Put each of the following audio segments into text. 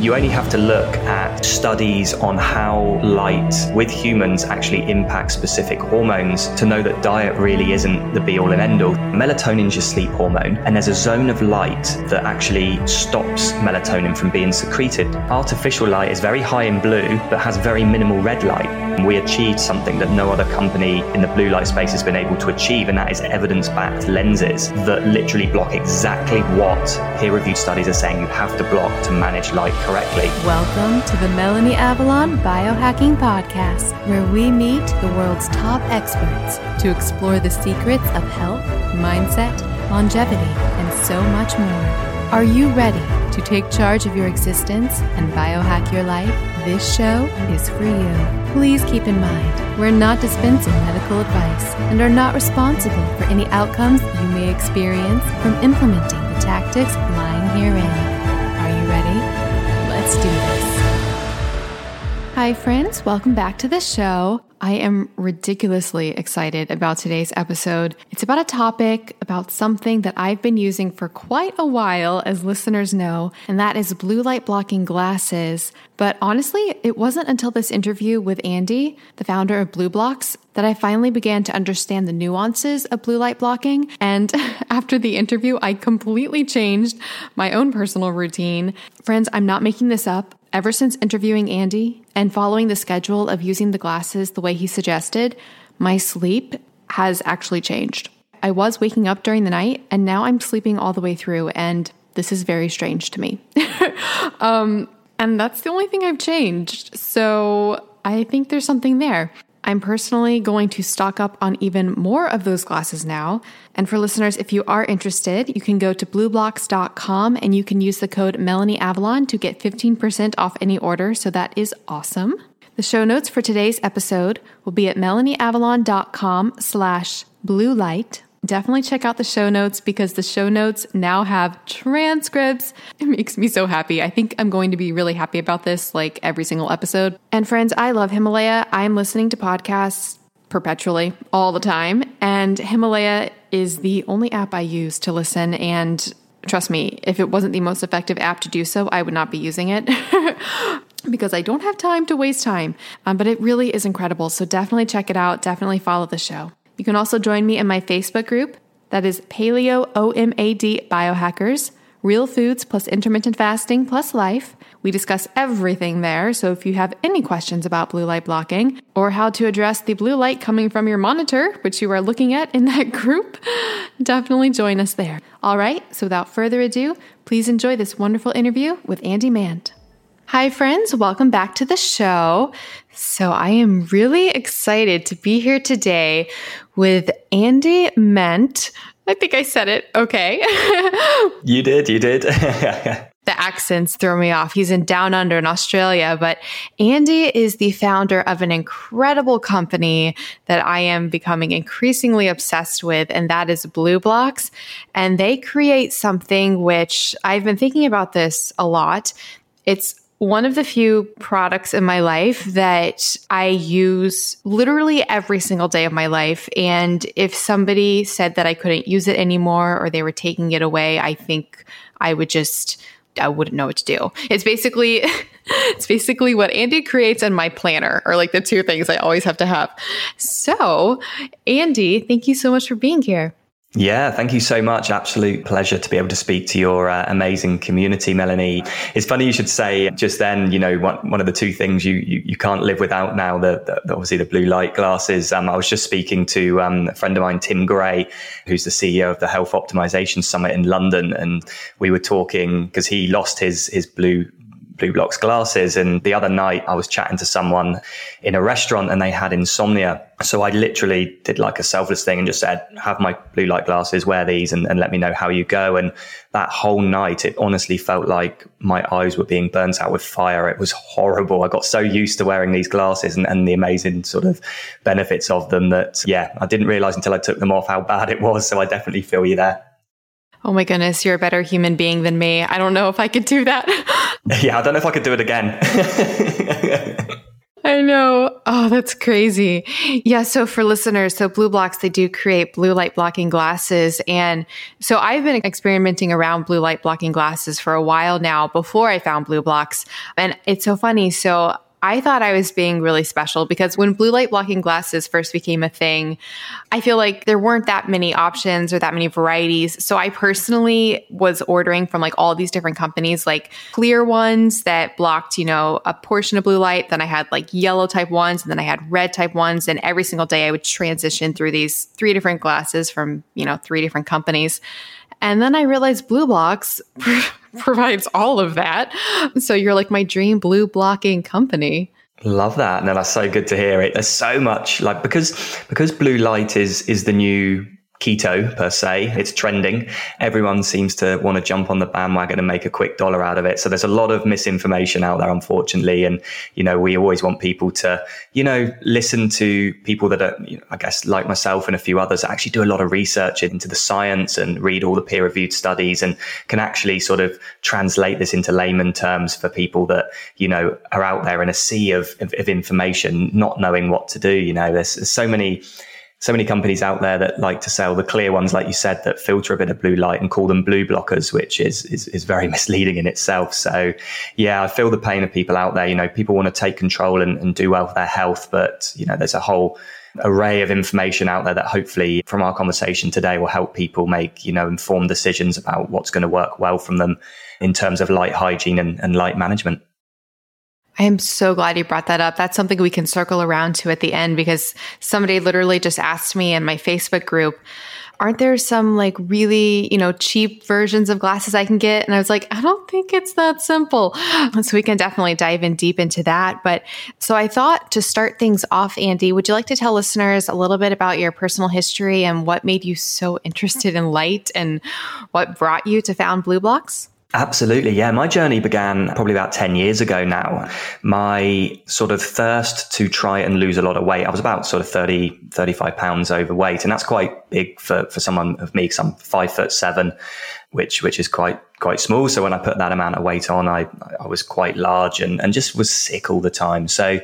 You only have to look at studies on how light with humans actually impacts specific hormones to know that diet really isn't the be all and end all. Melatonin is your sleep hormone, and there's a zone of light that actually stops melatonin from being secreted. Artificial light is very high in blue, but has very minimal red light. We achieved something that no other company in the blue light space has been able to achieve, and that is evidence backed lenses that literally block exactly what peer reviewed studies are saying you have to block to manage light correctly. Welcome to the Melanie Avalon Biohacking Podcast, where we meet the world's top experts to explore the secrets of health, mindset, longevity, and so much more. Are you ready to take charge of your existence and biohack your life? This show is for you. Please keep in mind, we're not dispensing medical advice and are not responsible for any outcomes you may experience from implementing the tactics lying herein. Are you ready? Let's do this. Hi, friends. Welcome back to the show. I am ridiculously excited about today's episode. It's about a topic, about something that I've been using for quite a while, as listeners know, and that is blue light blocking glasses. But honestly, it wasn't until this interview with Andy, the founder of BLUblox, that I finally began to understand the nuances of blue light blocking. And after the interview, I completely changed my own personal routine. Friends, I'm not making this up. Ever since interviewing Andy and following the schedule of using the glasses the way he suggested, my sleep has actually changed. I was waking up during the night and now I'm sleeping all the way through, and this is very strange to me. um, and that's the only thing I've changed. So I think there's something there. I'm personally going to stock up on even more of those glasses now. And for listeners, if you are interested, you can go to blublox.com and you can use the code Melanie Avalon to get 15% off any order. So that is awesome. The show notes for today's episode will be at melanieavalon.com slash blue light Definitely check out the show notes because the show notes now have transcripts. It makes me so happy. I think I'm going to be really happy about this like every single episode. And friends, I love Himalaya. I'm listening to podcasts perpetually all the time. And Himalaya is the only app I use to listen. And trust me, if it wasn't the most effective app to do so, I would not be using it. because I don't have time to waste time. Um, but it really is incredible. So definitely check it out. Definitely follow the show. You can also join me in my Facebook group that is Paleo OMAD Biohackers, Real Foods plus Intermittent Fasting plus Life. We discuss everything there, so if you have any questions about blue light blocking or how to address the blue light coming from your monitor, which you are looking at in that group, definitely join us there. All right, so without further ado, please enjoy this wonderful interview with Andy Mant. Hi, friends. Welcome back to the show. So, I am really excited to be here today with Andy Mant. I think I said it okay. you did, you did. the accents throw me off. He's in Down Under in Australia, but Andy is the founder of an incredible company that I am becoming increasingly obsessed with, and that is BLUblox. And they create something which I've been thinking about this a lot. It's one of the few products in my life that I use literally every single day of my life. And if somebody said that I couldn't use it anymore or they were taking it away, I think I would just I wouldn't know what to do. It's basically it's basically what Andy creates and my planner are like the two things I always have to have. So, Andy, thank you so much for being here. Yeah, thank you so much. Absolute pleasure to be able to speak to your uh, amazing community, Melanie. It's funny you should say just then, you know, one, one of the two things you, you, you can't live without now, the, the, obviously the blue light glasses. Um, I was just speaking to um, a friend of mine, Tim Gray, who's the CEO of the Health Optimization Summit in London. And we were talking because he lost his, his blue BLUblox glasses. And the other night I was chatting to someone in a restaurant and they had insomnia. So I literally did like a selfless thing and just said, have my blue light glasses, wear these and, and let me know how you go. And that whole night, it honestly felt like my eyes were being burnt out with fire. It was horrible. I got so used to wearing these glasses and, and the amazing sort of benefits of them that, yeah, I didn't realize until I took them off how bad it was. So I definitely feel you there. Oh my goodness, you're a better human being than me. I don't know if I could do that. yeah, I don't know if I could do it again. I know. Oh, that's crazy. Yeah. So for listeners, so BLUblox, they do create blue light blocking glasses. And so I've been experimenting around blue light blocking glasses for a while now before I found BLUblox. And it's so funny. So I thought I was being really special because when blue light blocking glasses first became a thing, I feel like there weren't that many options or that many varieties. So I personally was ordering from like all these different companies, like clear ones that blocked, you know, a portion of blue light. Then I had like yellow type ones and then I had red type ones. And every single day I would transition through these three different glasses from, you know, three different companies. And then I realized BLUblox provides all of that. So you're like my dream blue blocking company. Love that. No, that's so good to hear it. There's so much like because because blue light is is the new keto per se. It's trending. Everyone seems to want to jump on the bandwagon and make a quick dollar out of it. So there's a lot of misinformation out there, unfortunately. And, you know, we always want people to, you know, listen to people that are, you know, I guess, like myself and a few others actually do a lot of research into the science and read all the peer reviewed studies and can actually sort of translate this into layman terms for people that, you know, are out there in a sea of, of, of information, not knowing what to do. You know, there's, there's so many, so many companies out there that like to sell the clear ones, like you said, that filter a bit of blue light and call them blue blockers, which is, is, is very misleading in itself. So yeah, I feel the pain of people out there. You know, people want to take control and, and do well for their health, but you know, there's a whole array of information out there that hopefully from our conversation today will help people make, you know, informed decisions about what's going to work well from them in terms of light hygiene and, and light management. I am so glad you brought that up. That's something we can circle around to at the end because somebody literally just asked me in my Facebook group, aren't there some like really, you know, cheap versions of glasses I can get? And I was like, I don't think it's that simple. So we can definitely dive in deep into that. But so I thought to start things off, Andy, would you like to tell listeners a little bit about your personal history and what made you so interested in light and what brought you to found BLUblox? Absolutely. Yeah. My journey began probably about 10 years ago now. My sort of thirst to try and lose a lot of weight. I was about sort of 30, 35 pounds overweight. And that's quite big for, for someone of me because I'm five foot seven, which, which is quite, quite small. So when I put that amount of weight on, I, I was quite large and, and just was sick all the time. So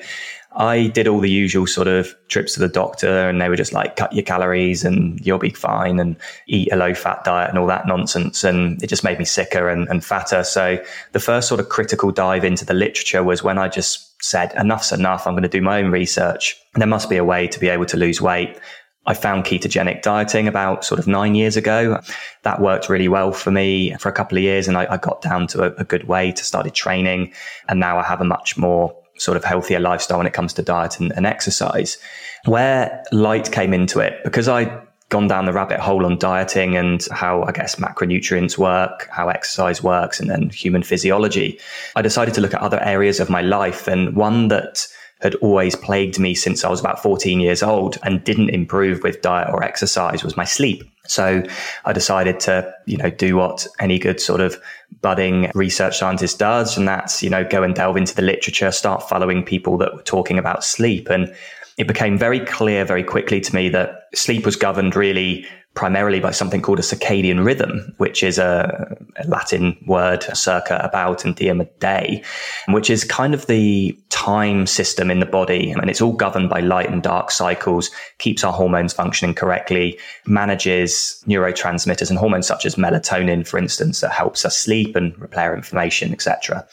I did all the usual sort of trips to the doctor and they were just like, cut your calories and you'll be fine and eat a low fat diet and all that nonsense. And it just made me sicker and, and fatter. So the first sort of critical dive into the literature was when I just said, enough's enough. I'm going to do my own research. There must be a way to be able to lose weight. I found ketogenic dieting about sort of nine years ago. That worked really well for me for a couple of years and I, I got down to a, a good weight, To started training and now I have a much more sort of healthier lifestyle when it comes to diet and, and exercise. Where light came into it, because I'd gone down the rabbit hole on dieting and how I guess macronutrients work, how exercise works, and then human physiology, I decided to look at other areas of my life. And one that had always plagued me since I was about 14 years old and didn't improve with diet or exercise was my sleep. So I decided to, you know, do what any good sort of budding research scientist does. And that's, you know, go and delve into the literature, start following people that were talking about sleep. And it became very clear very quickly to me that sleep was governed really primarily by something called a circadian rhythm, which is a, a Latin word, circa, about, and diem, a day, which is kind of the time system in the body. And it's all governed by light and dark cycles, keeps our hormones functioning correctly, manages neurotransmitters and hormones such as melatonin, for instance, that helps us sleep and repair inflammation, etc.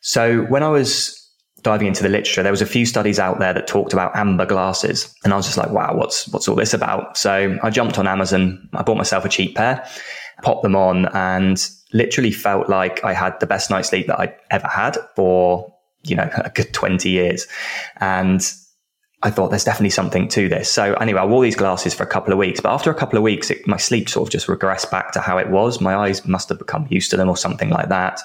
So when I was diving into the literature, there was a few studies out there that talked about amber glasses. And I was just like, wow, what's, what's all this about? So I jumped on Amazon. I bought myself a cheap pair, popped them on and literally felt like I had the best night's sleep that I'd ever had for, you know, a good 20 years. And I thought there's definitely something to this. So anyway, I wore these glasses for a couple of weeks, but after a couple of weeks, it, my sleep sort of just regressed back to how it was. My eyes must have become used to them or something like that,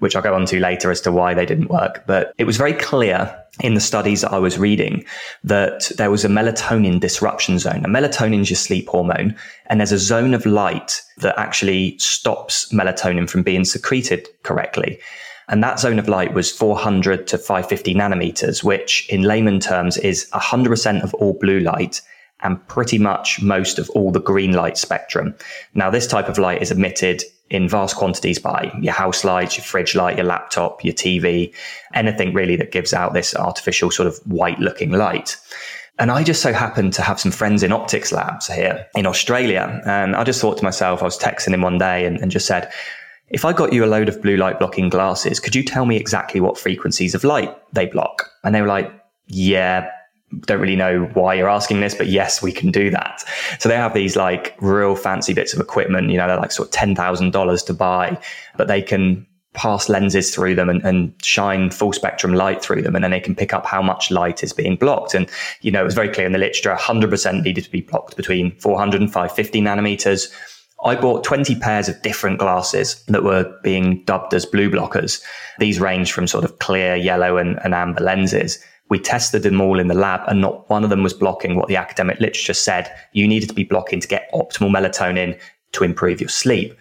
which I'll go on to later as to why they didn't work. But it was very clear in the studies that I was reading that there was a melatonin disruption zone. A melatonin is your sleep hormone, and there's a zone of light that actually stops melatonin from being secreted correctly. And that zone of light was 400 to 550 nanometers, which in layman terms is 100% of all blue light and pretty much most of all the green light spectrum. Now, this type of light is emitted in vast quantities by your house lights, your fridge light, your laptop, your TV, anything really that gives out this artificial sort of white looking light. And I just so happened to have some friends in optics labs here in Australia. And I just thought to myself, I was texting him one day and, and just said, if I got you a load of blue light blocking glasses, could you tell me exactly what frequencies of light they block? And they were like, yeah, don't really know why you're asking this, but yes, we can do that. So they have these like real fancy bits of equipment, you know, they're like sort of $10,000 to buy, but they can pass lenses through them and, and, shine full spectrum light through them. And then they can pick up how much light is being blocked. And, you know, it was very clear in the literature, 100% needed to be blocked between 400 and 550 nanometers. I bought 20 pairs of different glasses that were being dubbed as blue blockers. These range from sort of clear, yellow and, and amber lenses. We tested them all in the lab and not one of them was blocking what the academic literature said you needed to be blocking to get optimal melatonin to improve your sleep.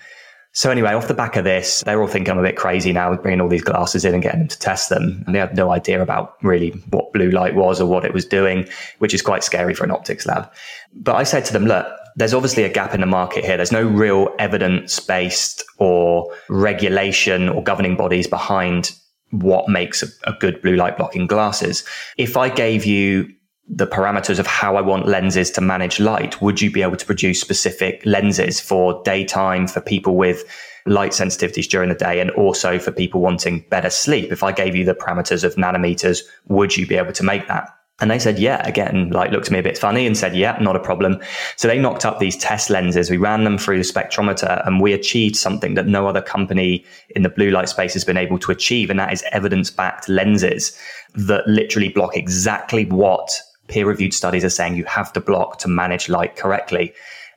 So anyway, off the back of this, they're all thinking I'm a bit crazy now with bringing all these glasses in and getting them to test them. And they had no idea about really what blue light was or what it was doing, which is quite scary for an optics lab. But I said to them, look, there's obviously a gap in the market here. There's no real evidence based or regulation or governing bodies behind what makes a, a good blue light blocking glasses. If I gave you the parameters of how I want lenses to manage light, would you be able to produce specific lenses for daytime, for people with light sensitivities during the day, and also for people wanting better sleep? If I gave you the parameters of nanometers, would you be able to make that? And they said, yeah, again, like looked at me a bit funny and said, yeah, not a problem. So they knocked up these test lenses. We ran them through the spectrometer and we achieved something that no other company in the blue light space has been able to achieve. And that is evidence backed lenses that literally block exactly what peer reviewed studies are saying you have to block to manage light correctly.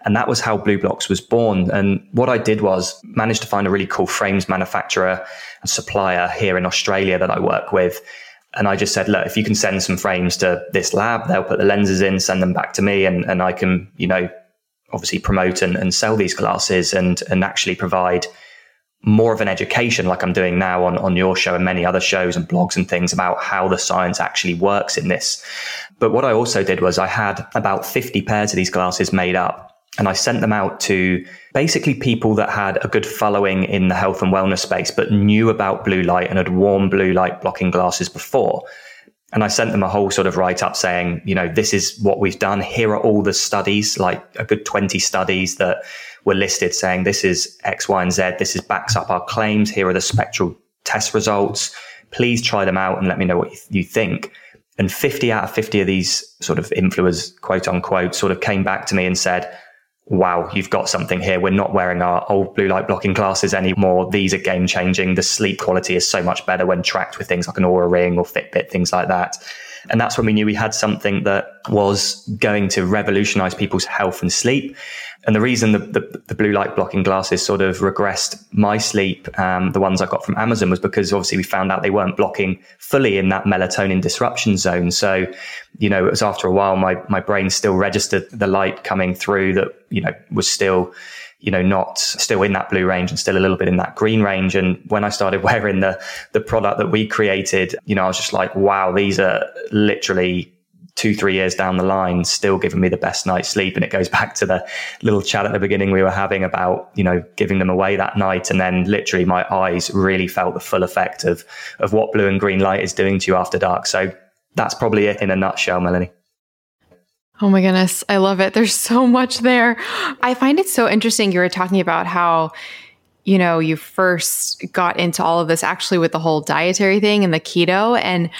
And that was how BLUblox was born. And what I did was managed to find a really cool frames manufacturer and supplier here in Australia that I work with. And I just said, look, if you can send some frames to this lab, they'll put the lenses in, send them back to me, and, and I can, you know, obviously promote and, and sell these glasses and, and actually provide more of an education like I'm doing now on, on your show and many other shows and blogs and things about how the science actually works in this. But what I also did was I had about 50 pairs of these glasses made up and I sent them out to basically people that had a good following in the health and wellness space, but knew about blue light and had worn blue light blocking glasses before. And I sent them a whole sort of write up saying, you know, this is what we've done. Here are all the studies, like a good 20 studies that were listed saying this is X, Y, and Z. This is backs up our claims. Here are the spectral test results. Please try them out and let me know what you think. And 50 out of 50 of these sort of influencers, quote unquote, sort of came back to me and said, wow, you've got something here. We're not wearing our old blue light blocking glasses anymore. These are game changing. The sleep quality is so much better when tracked with things like an Oura ring or Fitbit, things like that. And that's when we knew we had something that was going to revolutionize people's health and sleep. And the reason the, the, the, blue light blocking glasses sort of regressed my sleep, um, the ones I got from Amazon, was because obviously we found out they weren't blocking fully in that melatonin disruption zone. So, you know, it was after a while, my, my brain still registered the light coming through that, you know, was still, you know, not still in that blue range and still a little bit in that green range. And when I started wearing the, the product that we created, you know, I was just like, wow, these are literally two, three years down the line, still giving me the best night's sleep. And it goes back to the little chat at the beginning we were having about, you know, giving them away that night. And then literally my eyes really felt the full effect of, of what blue and green light is doing to you after dark. So that's probably it in a nutshell, Melanie. Oh my goodness. I love it. There's so much there. I find it so interesting. You were talking about how, you know, you first got into all of this actually with the whole dietary thing and the keto. And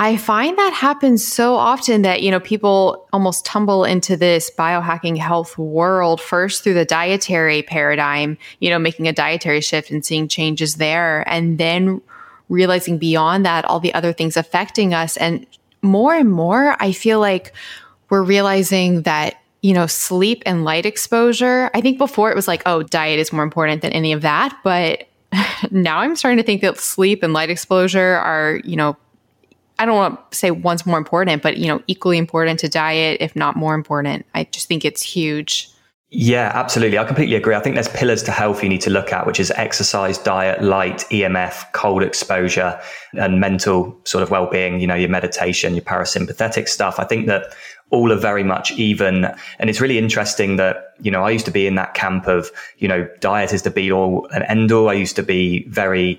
I find that happens so often that, you know, people almost tumble into this biohacking health world first through the dietary paradigm, you know, making a dietary shift and seeing changes there, and then realizing beyond that all the other things affecting us. And more and more, I feel like we're realizing that you know, sleep and light exposure. I think before it was like, oh, diet is more important than any of that. But now I'm starting to think that sleep and light exposure are, you know, I don't want to say one's more important, but you know, equally important to diet, if not more important. I just think it's huge. Yeah, absolutely. I completely agree. I think there's pillars to health you need to look at, which is exercise, diet, light, EMF, cold exposure, and mental sort of well-being, you know, your meditation, your parasympathetic stuff. I think that all are very much even. And it's really interesting that, you know, I used to be in that camp of, you know, diet is the be all and end all. I used to be very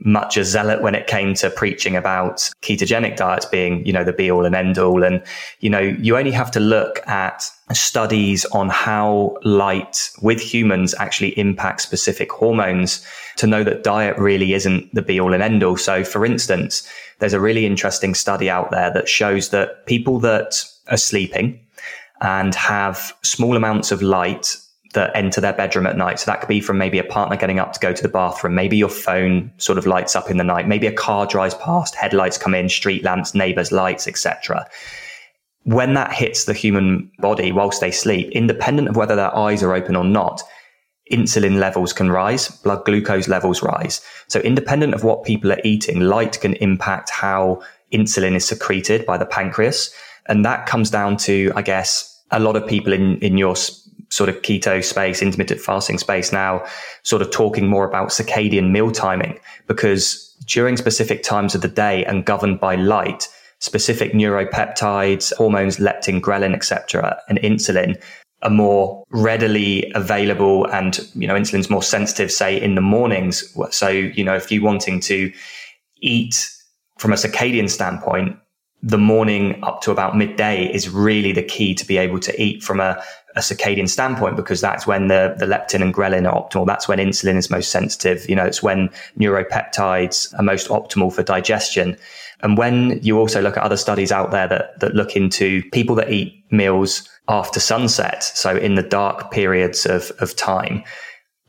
much a zealot when it came to preaching about ketogenic diets being, you know, the be all and end all. And, you know, you only have to look at studies on how light with humans actually impacts specific hormones to know that diet really isn't the be all and end all. So for instance, there's a really interesting study out there that shows that people that are sleeping and have small amounts of light that enter their bedroom at night. So that could be from maybe a partner getting up to go to the bathroom. Maybe your phone sort of lights up in the night. Maybe a car drives past, headlights come in, street lamps, neighbors' lights, etc. When that hits the human body whilst they sleep, independent of whether their eyes are open or not, insulin levels can rise, blood glucose levels rise. So independent of what people are eating, light can impact how insulin is secreted by the pancreas. And that comes down to, I guess, a lot of people in, in your sort of keto space, intermittent fasting space now, sort of talking more about circadian meal timing because during specific times of the day and governed by light, specific neuropeptides, hormones, leptin, ghrelin, etc., and insulin are more readily available and you know insulin's more sensitive say in the mornings so you know if you're wanting to eat from a circadian standpoint the morning up to about midday is really the key to be able to eat from a, a circadian standpoint because that's when the, the leptin and ghrelin are optimal. That's when insulin is most sensitive. You know, it's when neuropeptides are most optimal for digestion. And when you also look at other studies out there that, that look into people that eat meals after sunset, so in the dark periods of, of time,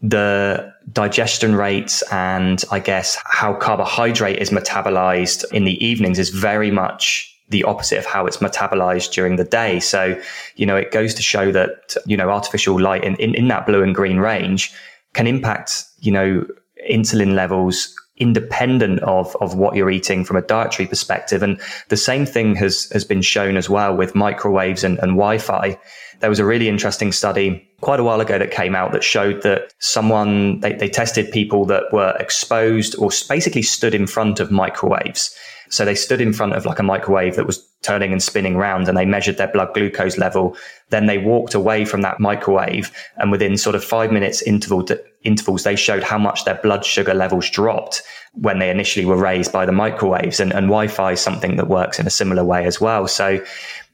the digestion rates and I guess how carbohydrate is metabolized in the evenings is very much the opposite of how it's metabolized during the day. So, you know, it goes to show that, you know, artificial light in, in, in that blue and green range can impact, you know, insulin levels independent of, of what you're eating from a dietary perspective. And the same thing has, has been shown as well with microwaves and, and Wi-Fi. There was a really interesting study quite a while ago that came out that showed that someone, they, they tested people that were exposed or basically stood in front of microwaves. So they stood in front of like a microwave that was turning and spinning around and they measured their blood glucose level. Then they walked away from that microwave and within sort of five minutes interval, intervals, they showed how much their blood sugar levels dropped when they initially were raised by the microwaves and, and Wi-Fi is something that works in a similar way as well. So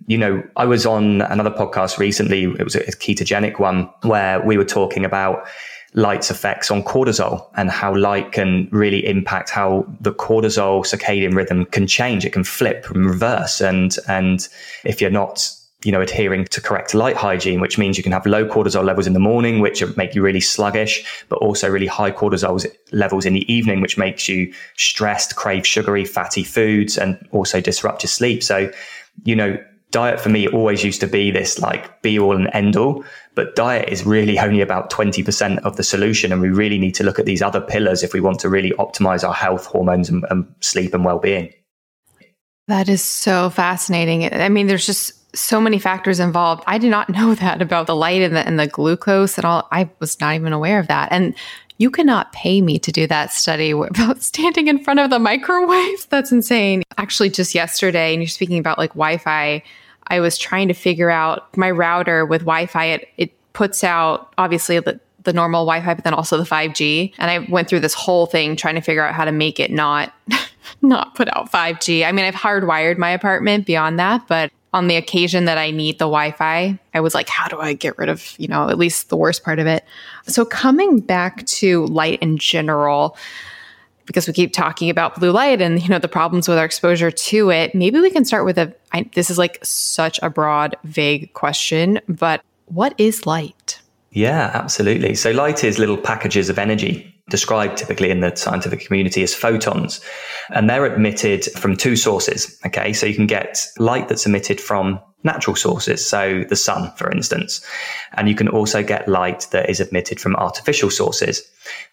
you know, I was on another podcast recently. It was a ketogenic one where we were talking about light's effects on cortisol and how light can really impact how the cortisol circadian rhythm can change. It can flip and reverse. And, and if you're not, you know, adhering to correct light hygiene, which means you can have low cortisol levels in the morning, which make you really sluggish, but also really high cortisol levels in the evening, which makes you stressed, crave sugary, fatty foods, and also disrupt your sleep. So, you know, diet for me always used to be this like be all and end all, but diet is really only about 20% of the solution. And we really need to look at these other pillars if we want to really optimize our health, hormones, and, and sleep and well being. That is so fascinating. I mean, there's just so many factors involved. I did not know that about the light and the, and the glucose and all. I was not even aware of that. And you cannot pay me to do that study about standing in front of the microwave. That's insane. Actually, just yesterday, and you're speaking about like Wi Fi, I was trying to figure out my router with Wi Fi. It, it puts out obviously the, the normal Wi Fi, but then also the 5G. And I went through this whole thing trying to figure out how to make it not. Not put out 5G. I mean, I've hardwired my apartment beyond that, but on the occasion that I need the Wi Fi, I was like, how do I get rid of, you know, at least the worst part of it? So, coming back to light in general, because we keep talking about blue light and you know the problems with our exposure to it maybe we can start with a. I, this is like such a broad vague question but what is light yeah absolutely so light is little packages of energy described typically in the scientific community as photons and they're emitted from two sources okay so you can get light that's emitted from natural sources, so the sun, for instance. And you can also get light that is emitted from artificial sources.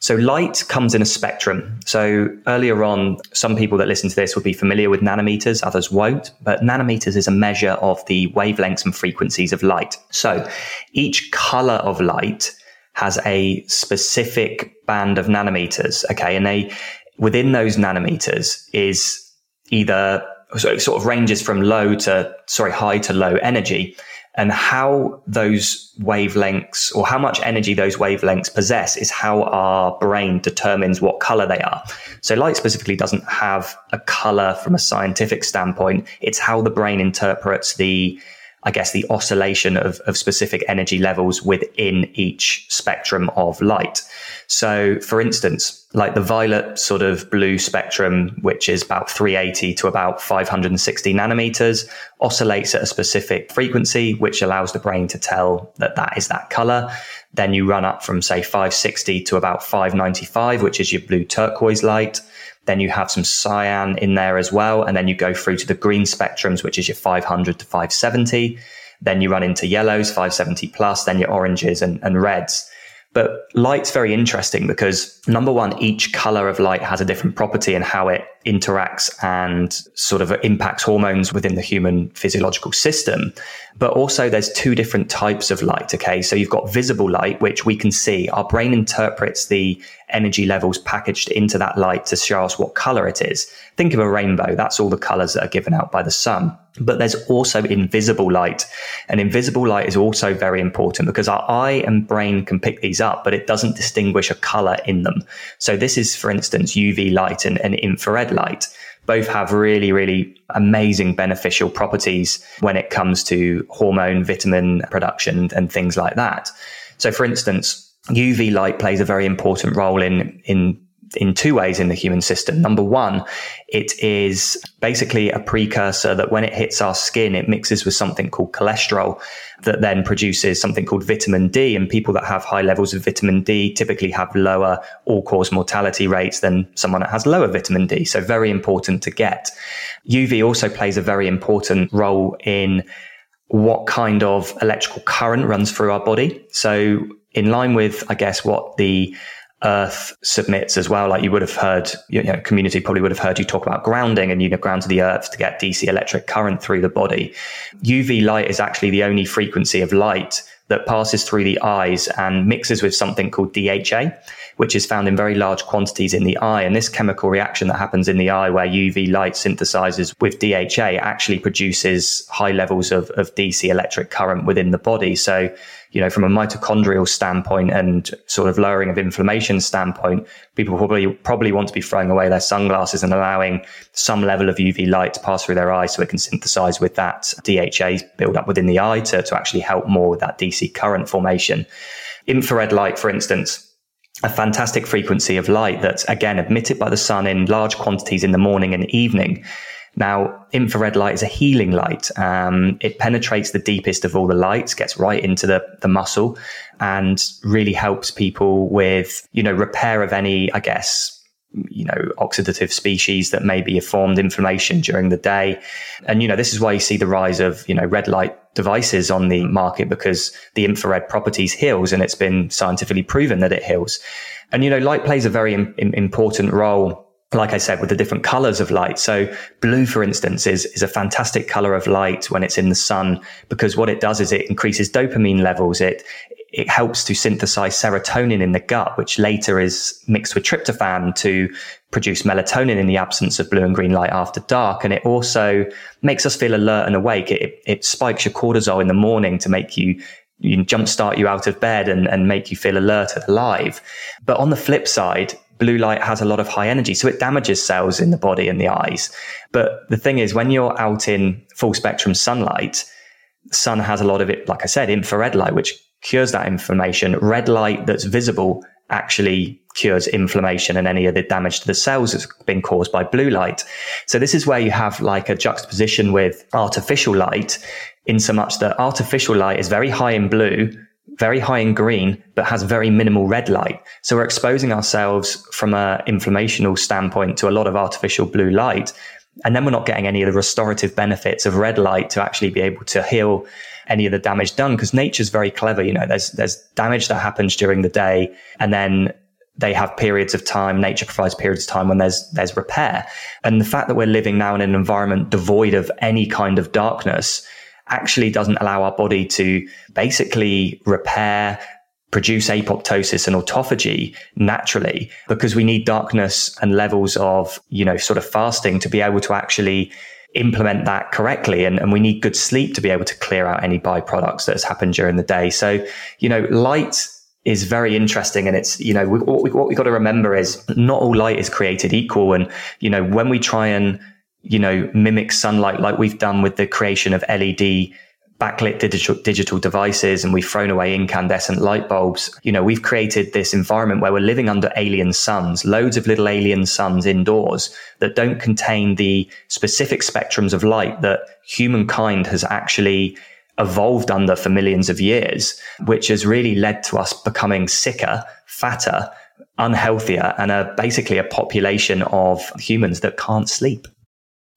So light comes in a spectrum. So earlier on, some people that listen to this will be familiar with nanometers, others won't, but nanometers is a measure of the wavelengths and frequencies of light. So each color of light has a specific band of nanometers. Okay. And they, within those nanometers is either so it sort of ranges from low to, sorry, high to low energy and how those wavelengths or how much energy those wavelengths possess is how our brain determines what color they are. So light specifically doesn't have a color from a scientific standpoint. It's how the brain interprets the I guess, the oscillation of, of specific energy levels within each spectrum of light. So, for instance, like the violet sort of blue spectrum, which is about 380 to about 560 nanometers, oscillates at a specific frequency, which allows the brain to tell that that is that color. Then you run up from, say, 560 to about 595, which is your blue turquoise light. Then you have some cyan in there as well. And then you go through to the green spectrums, which is your 500 to 570. Then you run into yellows, 570 plus, then your oranges and, and reds. But light's very interesting because number one, each color of light has a different property and how it interacts and sort of impacts hormones within the human physiological system. But also there's two different types of light. Okay. So you've got visible light, which we can see. Our brain interprets the energy levels packaged into that light to show us what color it is. Think of a rainbow. That's all the colors that are given out by the sun. But there's also invisible light. And invisible light is also very important because our eye and brain can pick these up, but it doesn't distinguish a color in them. So this is, for instance, UV light and, and infrared light both have really, really amazing beneficial properties when it comes to hormone, vitamin production, and things like that. So, for instance, UV light plays a very important role in, in in two ways in the human system. Number one, it is basically a precursor that when it hits our skin, it mixes with something called cholesterol that then produces something called vitamin D. And people that have high levels of vitamin D typically have lower all cause mortality rates than someone that has lower vitamin D. So very important to get. UV also plays a very important role in what kind of electrical current runs through our body. So in line with, I guess, what the earth submits as well. Like you would have heard, you know, community probably would have heard you talk about grounding and, you know, ground to the earth to get DC electric current through the body. UV light is actually the only frequency of light that passes through the eyes and mixes with something called DHA, which is found in very large quantities in the eye. And this chemical reaction that happens in the eye where UV light synthesizes with DHA actually produces high levels of, of DC electric current within the body. So you know, from a mitochondrial standpoint and sort of lowering of inflammation standpoint, people probably probably want to be throwing away their sunglasses and allowing some level of UV light to pass through their eye so it can synthesize with that DHA build up within the eye to, to actually help more with that DC current formation. Infrared light, for instance, a fantastic frequency of light that's again emitted by the sun in large quantities in the morning and evening now, infrared light is a healing light. Um, it penetrates the deepest of all the lights, gets right into the, the muscle, and really helps people with, you know, repair of any, I guess, you know, oxidative species that maybe have formed inflammation during the day. And, you know, this is why you see the rise of, you know, red light devices on the market because the infrared properties heals and it's been scientifically proven that it heals. And, you know, light plays a very Im- important role like I said, with the different colors of light. So blue, for instance, is, is a fantastic color of light when it's in the sun because what it does is it increases dopamine levels. It, it helps to synthesize serotonin in the gut, which later is mixed with tryptophan to produce melatonin in the absence of blue and green light after dark. And it also makes us feel alert and awake. It, it spikes your cortisol in the morning to make you you jumpstart you out of bed and, and make you feel alert and alive. But on the flip side, blue light has a lot of high energy, so it damages cells in the body and the eyes. But the thing is, when you're out in full spectrum sunlight, sun has a lot of it, like I said, infrared light, which cures that inflammation. Red light that's visible actually cures inflammation and any of the damage to the cells that's been caused by blue light. So this is where you have like a juxtaposition with artificial light in so much that artificial light is very high in blue very high in green, but has very minimal red light. So we're exposing ourselves from an inflammational standpoint to a lot of artificial blue light. And then we're not getting any of the restorative benefits of red light to actually be able to heal any of the damage done because nature's very clever. You know, there's, there's damage that happens during the day and then they have periods of time. Nature provides periods of time when there's, there's repair. And the fact that we're living now in an environment devoid of any kind of darkness actually doesn't allow our body to basically repair, produce apoptosis and autophagy naturally because we need darkness and levels of, you know, sort of fasting to be able to actually implement that correctly. And, and we need good sleep to be able to clear out any byproducts that has happened during the day. So, you know, light is very interesting. And it's, you know, we, what, we, what we got to remember is not all light is created equal. And, you know, when we try and, you know, mimic sunlight like we've done with the creation of LED backlit digital, digital devices and we've thrown away incandescent light bulbs. You know, we've created this environment where we're living under alien suns, loads of little alien suns indoors that don't contain the specific spectrums of light that humankind has actually evolved under for millions of years, which has really led to us becoming sicker, fatter, unhealthier, and a, basically a population of humans that can't sleep.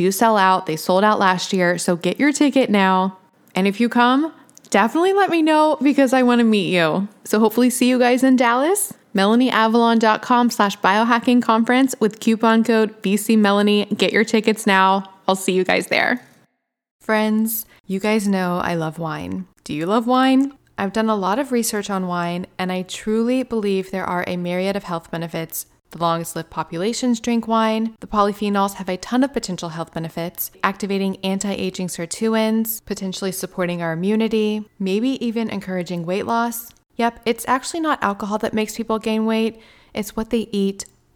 do sell out. They sold out last year. So get your ticket now. And if you come, definitely let me know because I want to meet you. So hopefully see you guys in Dallas. MelanieAvalon.com slash biohacking conference with coupon code BCMelanie. Get your tickets now. I'll see you guys there. Friends, you guys know I love wine. Do you love wine? I've done a lot of research on wine, and I truly believe there are a myriad of health benefits the longest lived populations drink wine. The polyphenols have a ton of potential health benefits, activating anti aging sirtuins, potentially supporting our immunity, maybe even encouraging weight loss. Yep, it's actually not alcohol that makes people gain weight, it's what they eat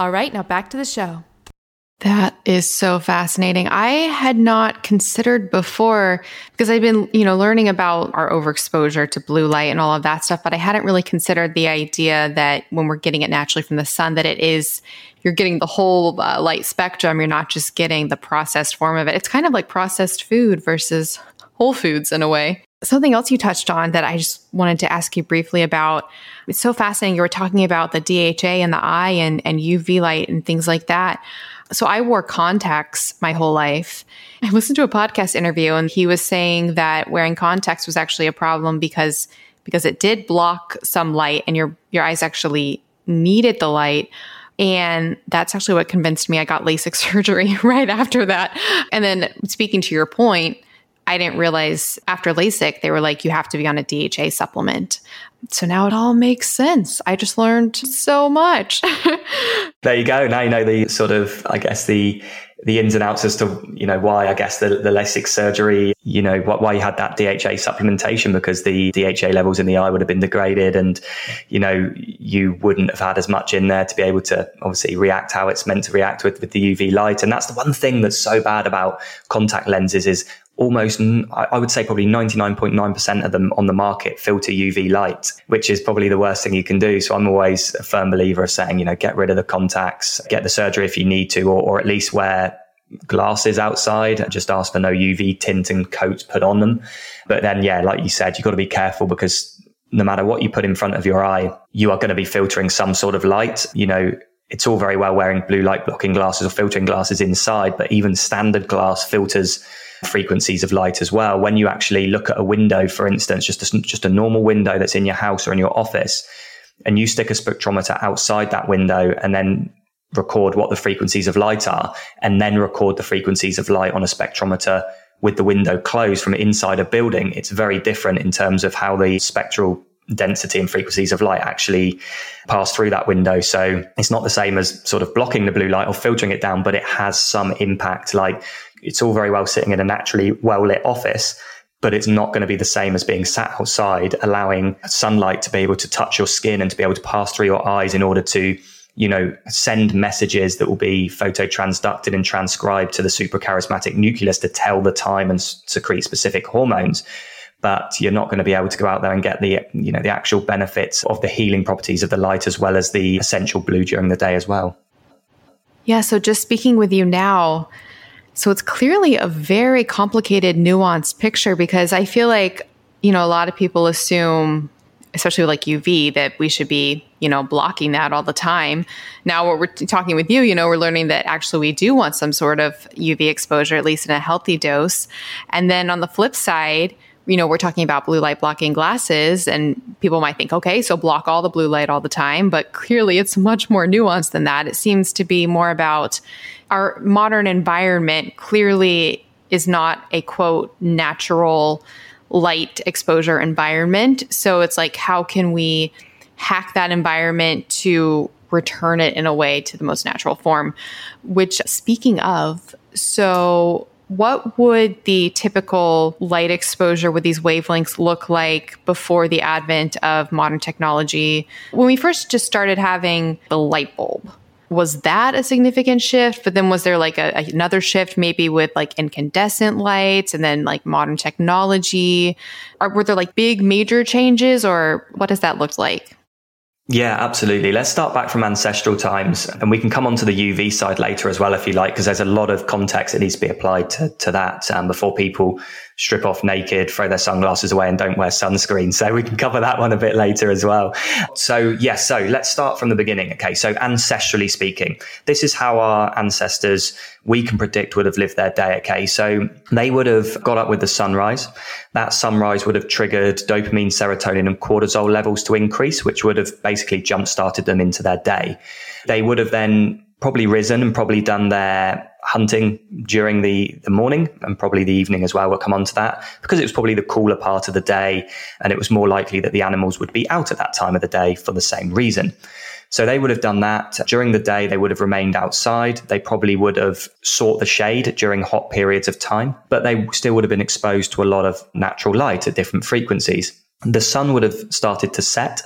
All right, now back to the show. That is so fascinating. I had not considered before because I've been, you know, learning about our overexposure to blue light and all of that stuff, but I hadn't really considered the idea that when we're getting it naturally from the sun that it is you're getting the whole uh, light spectrum, you're not just getting the processed form of it. It's kind of like processed food versus whole foods in a way. Something else you touched on that I just wanted to ask you briefly about. It's so fascinating. You were talking about the DHA and the eye and, and UV light and things like that. So I wore contacts my whole life. I listened to a podcast interview and he was saying that wearing contacts was actually a problem because because it did block some light and your your eyes actually needed the light. And that's actually what convinced me I got LASIK surgery right after that. And then speaking to your point, I didn't realize after LASIK, they were like, you have to be on a DHA supplement. So now it all makes sense. I just learned so much. there you go. Now you know the sort of, I guess, the the ins and outs as to you know why I guess the, the LASIK surgery, you know why you had that DHA supplementation because the DHA levels in the eye would have been degraded, and you know you wouldn't have had as much in there to be able to obviously react how it's meant to react with with the UV light, and that's the one thing that's so bad about contact lenses is almost, I would say probably 99.9% of them on the market filter UV light, which is probably the worst thing you can do. So I'm always a firm believer of saying, you know, get rid of the contacts, get the surgery if you need to, or, or at least wear glasses outside. Just ask for no UV tint and coats put on them. But then, yeah, like you said, you've got to be careful because no matter what you put in front of your eye, you are going to be filtering some sort of light. You know, it's all very well wearing blue light blocking glasses or filtering glasses inside, but even standard glass filters frequencies of light as well. When you actually look at a window, for instance, just a, just a normal window that's in your house or in your office, and you stick a spectrometer outside that window and then record what the frequencies of light are, and then record the frequencies of light on a spectrometer with the window closed from inside a building, it's very different in terms of how the spectral density and frequencies of light actually pass through that window. So it's not the same as sort of blocking the blue light or filtering it down, but it has some impact. Like it's all very well sitting in a naturally well lit office, but it's not going to be the same as being sat outside, allowing sunlight to be able to touch your skin and to be able to pass through your eyes in order to, you know, send messages that will be phototransducted and transcribed to the suprachiasmatic nucleus to tell the time and secrete specific hormones. But you're not going to be able to go out there and get the, you know, the actual benefits of the healing properties of the light as well as the essential blue during the day as well. Yeah. So just speaking with you now, so it's clearly a very complicated, nuanced picture because I feel like, you know, a lot of people assume, especially like UV, that we should be, you know, blocking that all the time. Now, what we're talking with you, you know, we're learning that actually we do want some sort of UV exposure, at least in a healthy dose. And then on the flip side, you know, we're talking about blue light blocking glasses, and people might think, okay, so block all the blue light all the time. But clearly, it's much more nuanced than that. It seems to be more about our modern environment, clearly, is not a quote, natural light exposure environment. So it's like, how can we hack that environment to return it in a way to the most natural form? Which, speaking of, so what would the typical light exposure with these wavelengths look like before the advent of modern technology? When we first just started having the light bulb, was that a significant shift? But then was there like a, another shift maybe with like incandescent lights and then like modern technology? Or were there like big major changes or what does that look like? Yeah, absolutely. Let's start back from ancestral times and we can come on to the UV side later as well, if you like, because there's a lot of context that needs to be applied to, to that um, before people strip off naked, throw their sunglasses away and don't wear sunscreen. So we can cover that one a bit later as well. So yes, so let's start from the beginning. Okay. So ancestrally speaking, this is how our ancestors we can predict would have lived their day. Okay. So they would have got up with the sunrise. That sunrise would have triggered dopamine, serotonin and cortisol levels to increase, which would have basically jump started them into their day. They would have then probably risen and probably done their hunting during the, the morning and probably the evening as well. We'll come on to that because it was probably the cooler part of the day and it was more likely that the animals would be out at that time of the day for the same reason. So they would have done that during the day. They would have remained outside. They probably would have sought the shade during hot periods of time, but they still would have been exposed to a lot of natural light at different frequencies the sun would have started to set.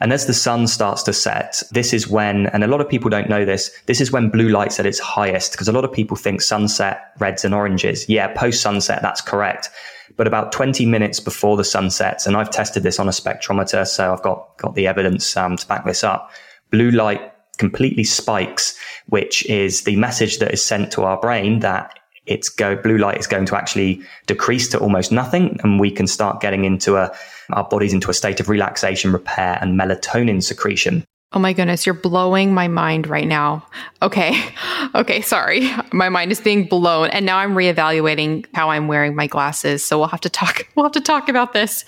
And as the sun starts to set, this is when, and a lot of people don't know this, this is when blue light's at its highest because a lot of people think sunset, reds and oranges. Yeah, post sunset, that's correct. But about 20 minutes before the sun sets, and I've tested this on a spectrometer, so I've got, got the evidence um, to back this up. Blue light completely spikes, which is the message that is sent to our brain that it's go blue light is going to actually decrease to almost nothing and we can start getting into a our bodies into a state of relaxation repair and melatonin secretion Oh my goodness, you're blowing my mind right now. Okay. Okay, sorry. My mind is being blown and now I'm reevaluating how I'm wearing my glasses. So we'll have to talk we'll have to talk about this.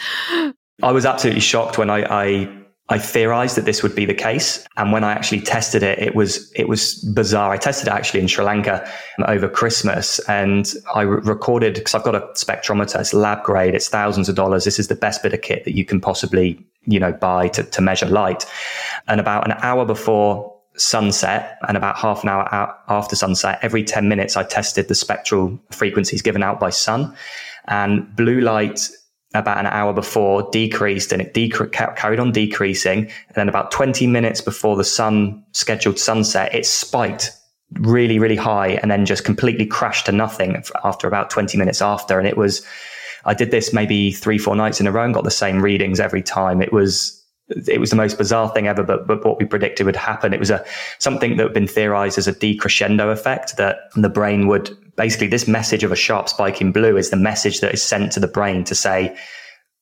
I was absolutely shocked when I, I I theorized that this would be the case. And when I actually tested it, it was, it was bizarre. I tested it actually in Sri Lanka over Christmas and I re- recorded because I've got a spectrometer. It's lab grade. It's thousands of dollars. This is the best bit of kit that you can possibly, you know, buy to, to measure light. And about an hour before sunset and about half an hour after sunset, every 10 minutes, I tested the spectral frequencies given out by sun and blue light about an hour before decreased and it decre- carried on decreasing. And then about 20 minutes before the sun scheduled sunset, it spiked really, really high and then just completely crashed to nothing after about 20 minutes after. And it was, I did this maybe three, four nights in a row and got the same readings every time. It was, it was the most bizarre thing ever, but, but what we predicted would happen. It was a something that had been theorized as a decrescendo effect that the brain would basically this message of a sharp spike in blue is the message that is sent to the brain to say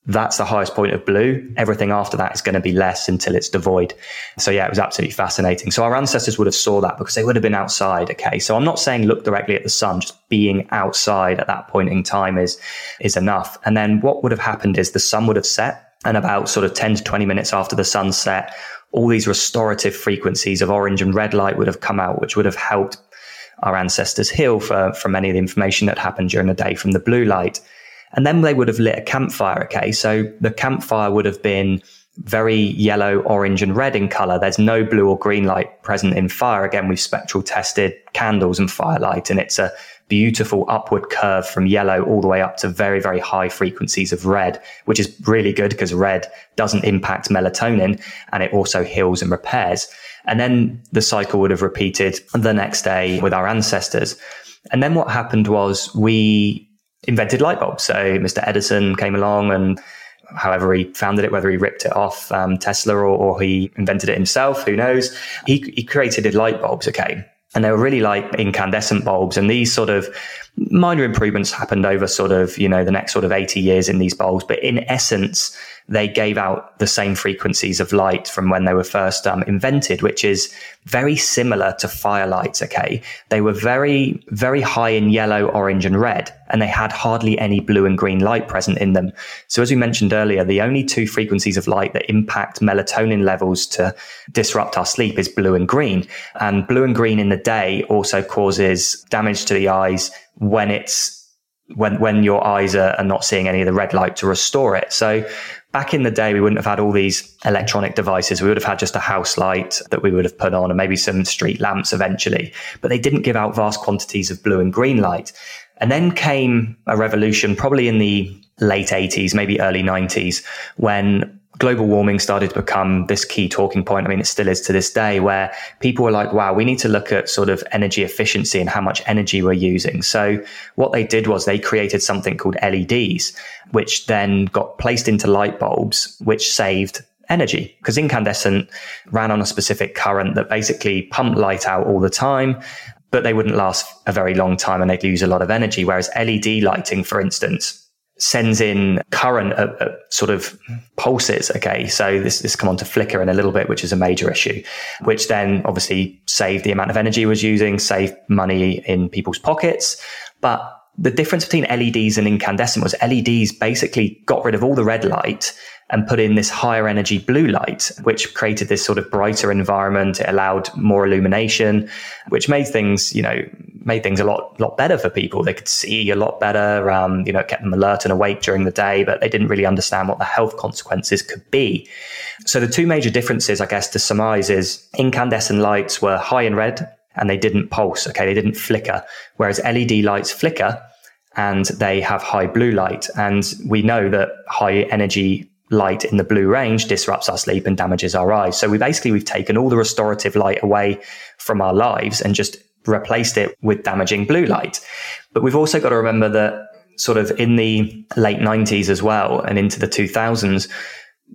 that's the highest point of blue. Everything after that is going to be less until it's devoid. So yeah, it was absolutely fascinating. So our ancestors would have saw that because they would have been outside. Okay. So I'm not saying look directly at the sun, just being outside at that point in time is, is enough. And then what would have happened is the sun would have set and about sort of 10 to 20 minutes after the sunset, all these restorative frequencies of orange and red light would have come out, which would have helped our ancestors heal for, from any of the information that happened during the day from the blue light. And then they would have lit a campfire. Okay. So the campfire would have been very yellow, orange, and red in color. There's no blue or green light present in fire. Again, we've spectral tested candles and firelight, and it's a beautiful upward curve from yellow all the way up to very, very high frequencies of red, which is really good because red doesn't impact melatonin and it also heals and repairs. And then the cycle would have repeated the next day with our ancestors. And then what happened was we invented light bulbs. So Mr. Edison came along and however he founded it, whether he ripped it off um, Tesla or, or, he invented it himself, who knows? He, he created light bulbs, okay? And they were really like incandescent bulbs. And these sort of minor improvements happened over sort of, you know, the next sort of 80 years in these bulbs. But in essence, they gave out the same frequencies of light from when they were first um, invented, which is very similar to firelights. Okay. They were very, very high in yellow, orange and red, and they had hardly any blue and green light present in them. So as we mentioned earlier, the only two frequencies of light that impact melatonin levels to disrupt our sleep is blue and green. And blue and green in the day also causes damage to the eyes when it's when when your eyes are, are, not seeing any of the red light to restore it. So back in the day, we wouldn't have had all these electronic devices. We would have had just a house light that we would have put on and maybe some street lamps eventually, but they didn't give out vast quantities of blue and green light. And then came a revolution, probably in the late 80s, maybe early 90s, when global warming started to become this key talking point. I mean, it still is to this day where people were like, wow, we need to look at sort of energy efficiency and how much energy we're using. So what they did was they created something called LEDs, which then got placed into light bulbs, which saved energy because incandescent ran on a specific current that basically pumped light out all the time but they wouldn't last a very long time and they'd use a lot of energy whereas led lighting for instance sends in current at, at, sort of pulses. Okay. So this, this come on to flicker in a little bit, which is a major issue, which then obviously saved the amount of energy was using, saved money in people's pockets. But the difference between LEDs and incandescent was LEDs basically got rid of all the red light and put in this higher energy blue light, which created this sort of brighter environment. It allowed more illumination, which made things, you know, made things a lot, lot better for people. They could see a lot better, um, you know, kept them alert and awake during the day, but they didn't really understand what the health consequences could be. So the two major differences, I guess, to surmise is incandescent lights were high in red and they didn't pulse. Okay. They didn't flicker, whereas LED lights flicker and they have high blue light. And we know that high energy light in the blue range disrupts our sleep and damages our eyes. So we basically, we've taken all the restorative light away from our lives and just replaced it with damaging blue light. But we've also got to remember that sort of in the late 90s as well and into the 2000s,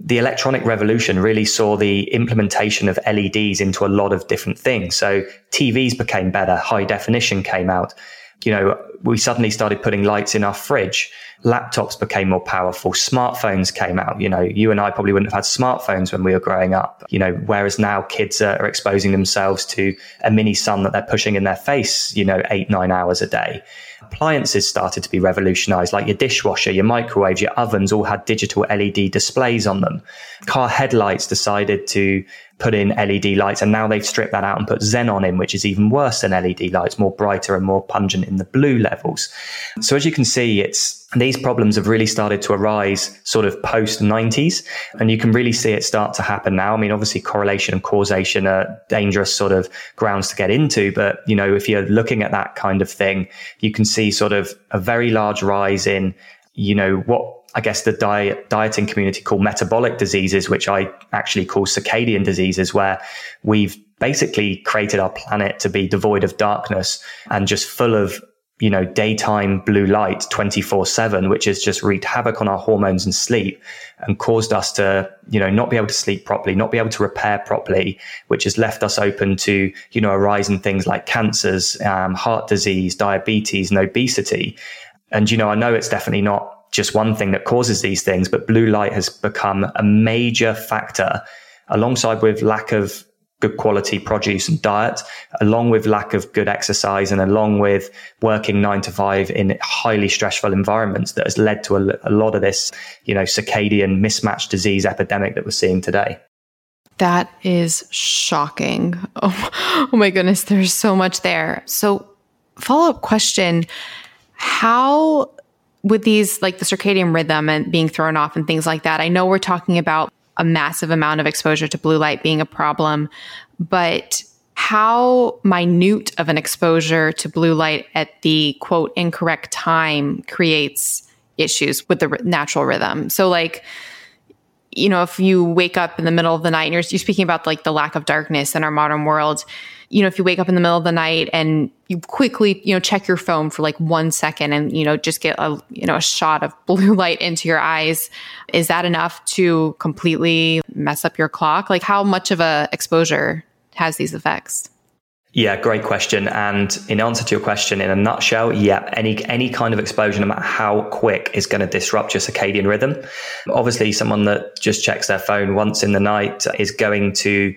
the electronic revolution really saw the implementation of LEDs into a lot of different things. So TVs became better, high definition came out. you know, we suddenly started putting lights in our fridge. Laptops became more powerful. Smartphones came out. You know, you and I probably wouldn't have had smartphones when we were growing up, you know, whereas now kids are, are exposing themselves to a mini sun that they're pushing in their face, you know, eight, nine hours a day appliances started to be revolutionized, like your dishwasher, your microwave, your ovens all had digital LED displays on them. Car headlights decided to put in LED lights, and now they've stripped that out and put xenon in, which is even worse than LED lights, more brighter and more pungent in the blue levels. So as you can see, it's these problems have really started to arise sort of post 90s, and you can really see it start to happen now. I mean, obviously, correlation and causation are dangerous sort of grounds to get into, but you know, if you're looking at that kind of thing, you can see sort of a very large rise in, you know, what I guess the diet, dieting community call metabolic diseases, which I actually call circadian diseases, where we've basically created our planet to be devoid of darkness and just full of you know daytime blue light 24 7 which has just wreaked havoc on our hormones and sleep and caused us to you know not be able to sleep properly not be able to repair properly which has left us open to you know a rise in things like cancers um, heart disease diabetes and obesity. And you know i know it's definitely not just one thing that causes these things, but blue light has become a major factor alongside with lack of good quality produce and diet, along with lack of good exercise and along with working nine to five in highly stressful environments that has led to a, a lot of this, you know, circadian mismatch disease epidemic that we're seeing today. That is shocking. Oh, oh my goodness, there's so much there. So, follow up question How with these like the circadian rhythm and being thrown off and things like that, I know we're talking about a massive amount of exposure to blue light being a problem, but how minute of an exposure to blue light at the quote incorrect time creates issues with the natural rhythm. So like you know, if you wake up in the middle of the night and you're, you're speaking about like the lack of darkness in our modern world, you know, if you wake up in the middle of the night and you quickly, you know, check your phone for like one second and, you know, just get a, you know, a shot of blue light into your eyes, is that enough to completely mess up your clock? Like how much of a exposure has these effects? Yeah, great question. And in answer to your question, in a nutshell, yeah, any any kind of exposure, no matter how quick, is going to disrupt your circadian rhythm. Obviously, someone that just checks their phone once in the night is going to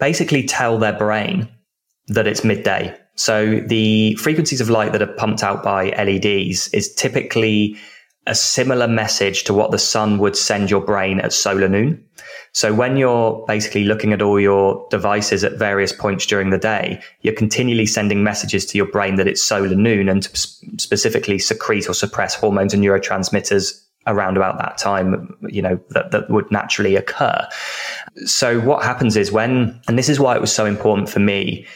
basically tell their brain that it's midday. So the frequencies of light that are pumped out by LEDs is typically a similar message to what the sun would send your brain at solar noon. So when you're basically looking at all your devices at various points during the day, you're continually sending messages to your brain that it's solar noon and to specifically secrete or suppress hormones and neurotransmitters around about that time, you know, that, that would naturally occur. So what happens is when, and this is why it was so important for me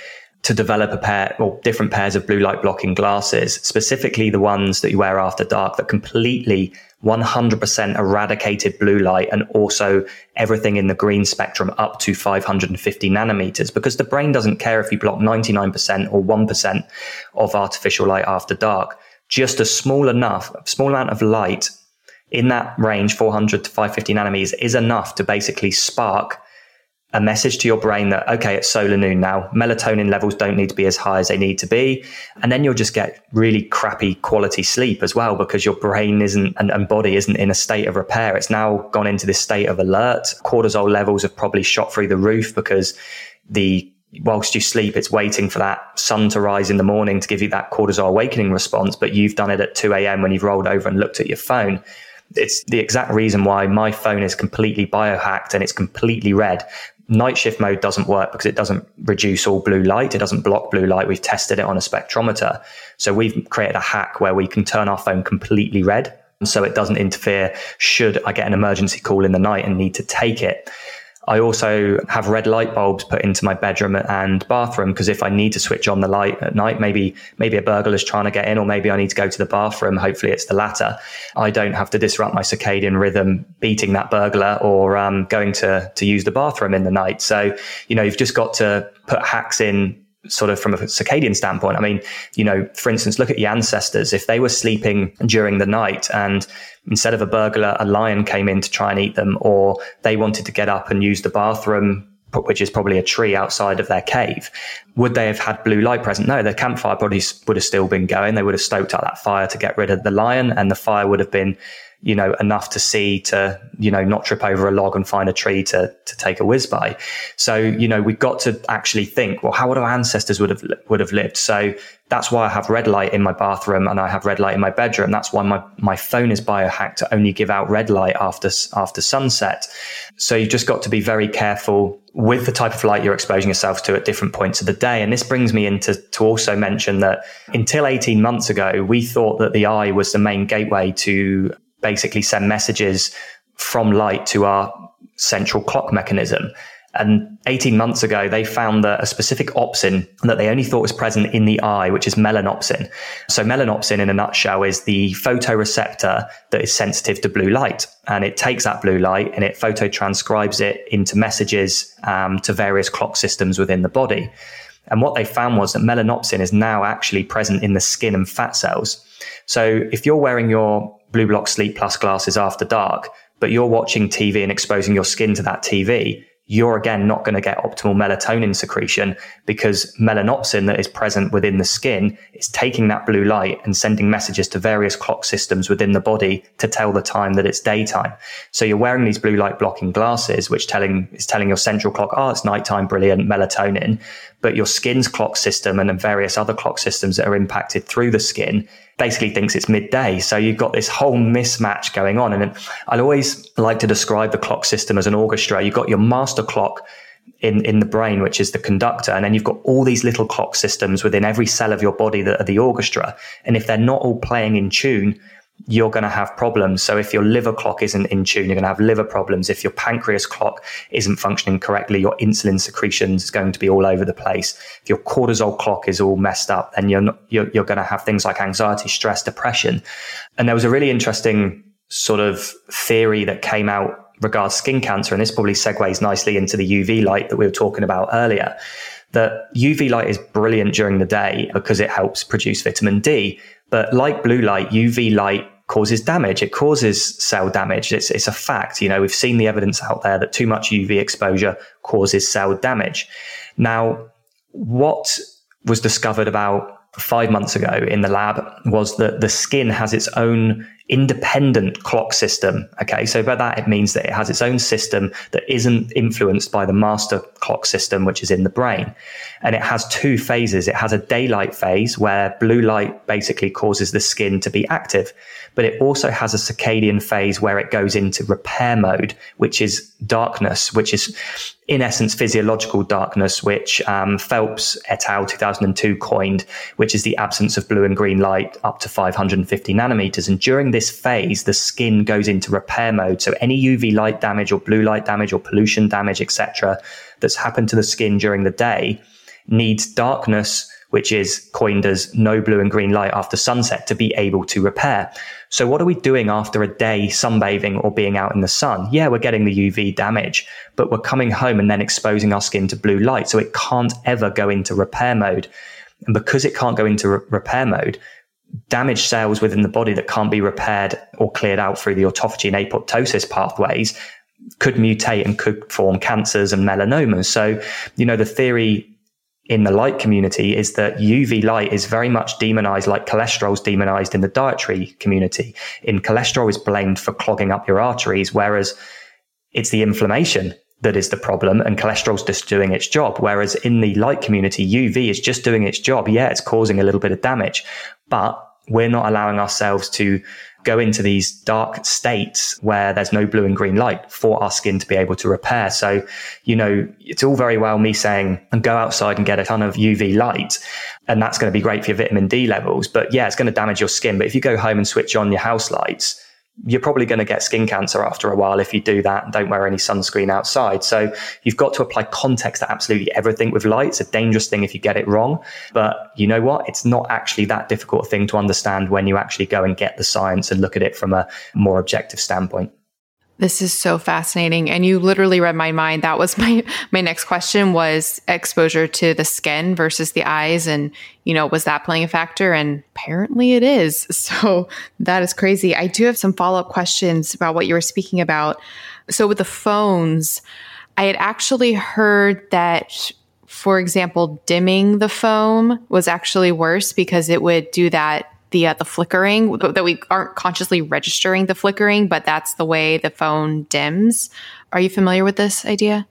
to develop a pair or different pairs of blue light blocking glasses, specifically the ones that you wear after dark that completely 100% eradicated blue light and also everything in the green spectrum up to 550 nanometers because the brain doesn't care if you block 99% or 1% of artificial light after dark. Just a small enough, small amount of light in that range, 400 to 550 nanometers is enough to basically spark a message to your brain that, okay, it's solar noon now. Melatonin levels don't need to be as high as they need to be. And then you'll just get really crappy quality sleep as well because your brain isn't and, and body isn't in a state of repair. It's now gone into this state of alert. Cortisol levels have probably shot through the roof because the whilst you sleep, it's waiting for that sun to rise in the morning to give you that cortisol awakening response. But you've done it at 2 a.m. when you've rolled over and looked at your phone. It's the exact reason why my phone is completely biohacked and it's completely red night shift mode doesn't work because it doesn't reduce all blue light. It doesn't block blue light. We've tested it on a spectrometer. So we've created a hack where we can turn our phone completely red. So it doesn't interfere should I get an emergency call in the night and need to take it. I also have red light bulbs put into my bedroom and bathroom because if I need to switch on the light at night, maybe maybe a burglar's trying to get in, or maybe I need to go to the bathroom. Hopefully, it's the latter. I don't have to disrupt my circadian rhythm beating that burglar or um, going to to use the bathroom in the night. So you know, you've just got to put hacks in sort of from a circadian standpoint. I mean, you know, for instance, look at your ancestors. If they were sleeping during the night and instead of a burglar, a lion came in to try and eat them, or they wanted to get up and use the bathroom which is probably a tree outside of their cave. Would they have had blue light present? No, the campfire probably would have still been going. They would have stoked out that fire to get rid of the lion, and the fire would have been you know, enough to see to, you know, not trip over a log and find a tree to, to take a whiz by. So, you know, we've got to actually think, well, how would our ancestors would have, would have lived? So that's why I have red light in my bathroom and I have red light in my bedroom. That's why my, my phone is biohacked to only give out red light after, after sunset. So you've just got to be very careful with the type of light you're exposing yourself to at different points of the day. And this brings me into to also mention that until 18 months ago, we thought that the eye was the main gateway to basically send messages from light to our central clock mechanism. And 18 months ago, they found that a specific opsin that they only thought was present in the eye, which is melanopsin. So melanopsin in a nutshell is the photoreceptor that is sensitive to blue light. And it takes that blue light and it phototranscribes it into messages um, to various clock systems within the body. And what they found was that melanopsin is now actually present in the skin and fat cells. So if you're wearing your BLUblox Sleep Plus glasses after dark, but you're watching TV and exposing your skin to that TV, you're again not going to get optimal melatonin secretion because melanopsin that is present within the skin is taking that blue light and sending messages to various clock systems within the body to tell the time that it's daytime. So you're wearing these blue light blocking glasses, which telling is telling your central clock, oh, it's nighttime, brilliant, melatonin. But your skin's clock system and various other clock systems that are impacted through the skin basically thinks it's midday. So you've got this whole mismatch going on. And I always like to describe the clock system as an orchestra. You've got your master clock in, in the brain, which is the conductor. And then you've got all these little clock systems within every cell of your body that are the orchestra. And if they're not all playing in tune, you're going to have problems. So if your liver clock isn't in tune, you're going to have liver problems. If your pancreas clock isn't functioning correctly, your insulin secretions is going to be all over the place. If your cortisol clock is all messed up, then you're not, you're, you're going to have things like anxiety, stress, depression. And there was a really interesting sort of theory that came out regards skin cancer. And this probably segues nicely into the UV light that we were talking about earlier that UV light is brilliant during the day because it helps produce vitamin D. But like blue light, UV light causes damage. It causes cell damage. It's, it's a fact. You know, we've seen the evidence out there that too much UV exposure causes cell damage. Now, what was discovered about five months ago in the lab was that the skin has its own independent clock system. Okay. So by that, it means that it has its own system that isn't influenced by the master clock system, which is in the brain. And it has two phases. It has a daylight phase where blue light basically causes the skin to be active, but it also has a circadian phase where it goes into repair mode, which is darkness, which is in essence physiological darkness, which um, Phelps et al. 2002 coined, which is the absence of blue and green light up to 550 nanometers. And during this phase, the skin goes into repair mode. So any UV light damage or blue light damage or pollution damage, etc., that's happened to the skin during the day needs darkness which is coined as no blue and green light after sunset to be able to repair. So what are we doing after a day sunbathing or being out in the sun? Yeah, we're getting the UV damage, but we're coming home and then exposing our skin to blue light. So it can't ever go into repair mode. And because it can't go into re- repair mode, damaged cells within the body that can't be repaired or cleared out through the autophagy and apoptosis pathways could mutate and could form cancers and melanomas. So, you know, the theory in the light community is that UV light is very much demonized like cholesterol is demonized in the dietary community. In cholesterol is blamed for clogging up your arteries, whereas it's the inflammation that is the problem and cholesterol's just doing its job. Whereas in the light community, UV is just doing its job. Yeah, it's causing a little bit of damage, but we're not allowing ourselves to go into these dark states where there's no blue and green light for our skin to be able to repair. So, you know, it's all very well me saying and go outside and get a ton of UV light. And that's going to be great for your vitamin D levels. But yeah, it's going to damage your skin. But if you go home and switch on your house lights, you're probably going to get skin cancer after a while if you do that and don't wear any sunscreen outside. So you've got to apply context to absolutely everything with light. It's a dangerous thing if you get it wrong. But you know what? It's not actually that difficult thing to understand when you actually go and get the science and look at it from a more objective standpoint. This is so fascinating. And you literally read my mind. That was my my next question was exposure to the skin versus the eyes and you know, was that playing a factor? And apparently it is. So that is crazy. I do have some follow-up questions about what you were speaking about. So with the phones, I had actually heard that, for example, dimming the foam was actually worse because it would do that the uh, the flickering that we aren't consciously registering the flickering, but that's the way the phone dims. Are you familiar with this idea?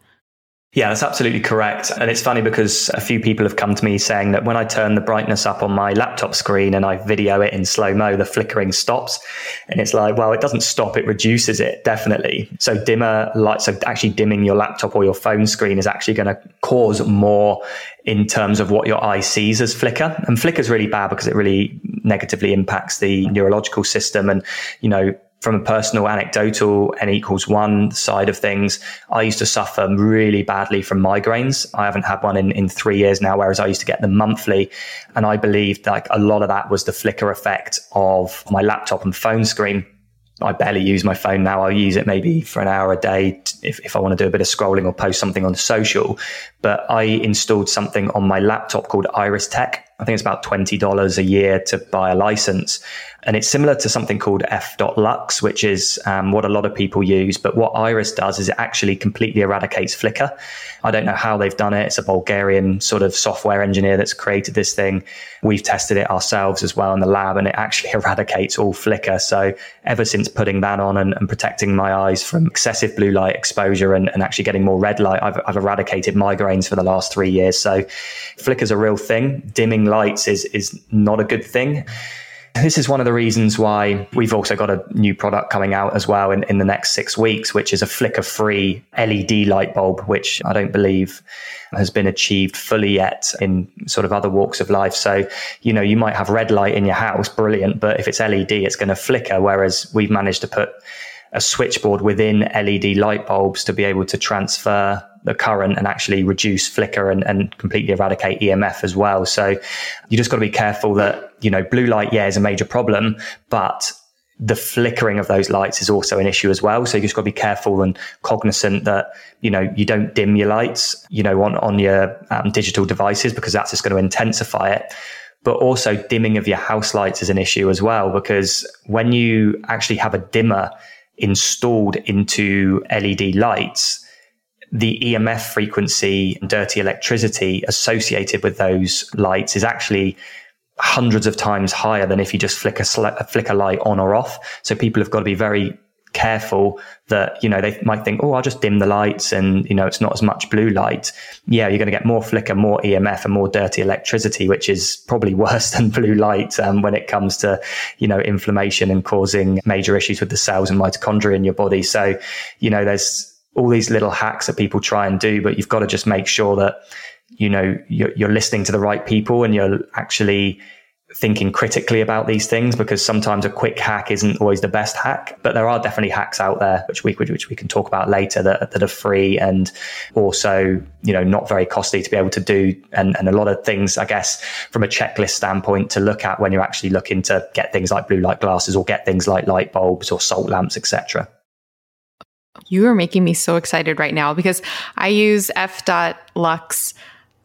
Yeah, that's absolutely correct. And it's funny because a few people have come to me saying that when I turn the brightness up on my laptop screen and I video it in slow mo, the flickering stops. And it's like, well, it doesn't stop, it reduces it, definitely. So dimmer lights, so actually dimming your laptop or your phone screen is actually going to cause more in terms of what your eye sees as flicker. And flicker is really bad because it really negatively impacts the neurological system. And, you know, from a personal anecdotal n equals one side of things, I used to suffer really badly from migraines. I haven't had one in, in three years now, whereas I used to get them monthly. And I believed like a lot of that was the flicker effect of my laptop and phone screen. I barely use my phone now. I'll use it maybe for an hour a day if, if I want to do a bit of scrolling or post something on social. But I installed something on my laptop called Iris Tech. I think it's about $20 a year to buy a license. And it's similar to something called f.lux, which is um, what a lot of people use. But what Iris does is it actually completely eradicates flicker. I don't know how they've done it. It's a Bulgarian sort of software engineer that's created this thing. We've tested it ourselves as well in the lab, and it actually eradicates all flicker. So ever since putting that on and, and protecting my eyes from excessive blue light exposure and, and actually getting more red light, I've, I've eradicated migraines for the last three years. So flicker's a real thing. Dimming lights is is not a good thing. This is one of the reasons why we've also got a new product coming out as well in, in the next six weeks, which is a flicker free LED light bulb, which I don't believe has been achieved fully yet in sort of other walks of life. So, you know, you might have red light in your house, brilliant, but if it's LED, it's going to flicker. Whereas we've managed to put a switchboard within LED light bulbs to be able to transfer the current and actually reduce flicker and, and completely eradicate EMF as well. So you just got to be careful that, you know, blue light, yeah, is a major problem, but the flickering of those lights is also an issue as well. So you just got to be careful and cognizant that, you know, you don't dim your lights, you know, on, on your um, digital devices because that's just going to intensify it but also dimming of your house lights is an issue as well because when you actually have a dimmer installed into LED lights, the EMF frequency and dirty electricity associated with those lights is actually hundreds of times higher than if you just flick a, sl- a flicker light on or off. So people have got to be very careful that, you know, they might think, oh, I'll just dim the lights and, you know, it's not as much blue light. Yeah, you're going to get more flicker, more EMF and more dirty electricity, which is probably worse than blue light um, when it comes to, you know, inflammation and causing major issues with the cells and mitochondria in your body. So, you know, there's, all these little hacks that people try and do, but you've got to just make sure that, you know, you're, you're listening to the right people and you're actually thinking critically about these things because sometimes a quick hack isn't always the best hack, but there are definitely hacks out there which we which we can talk about later that, that are free and also you know not very costly to be able to do and, and a lot of things I guess from a checklist standpoint to look at when you're actually looking to get things like blue light glasses or get things like light bulbs or salt lamps etc. You are making me so excited right now because I use f.lux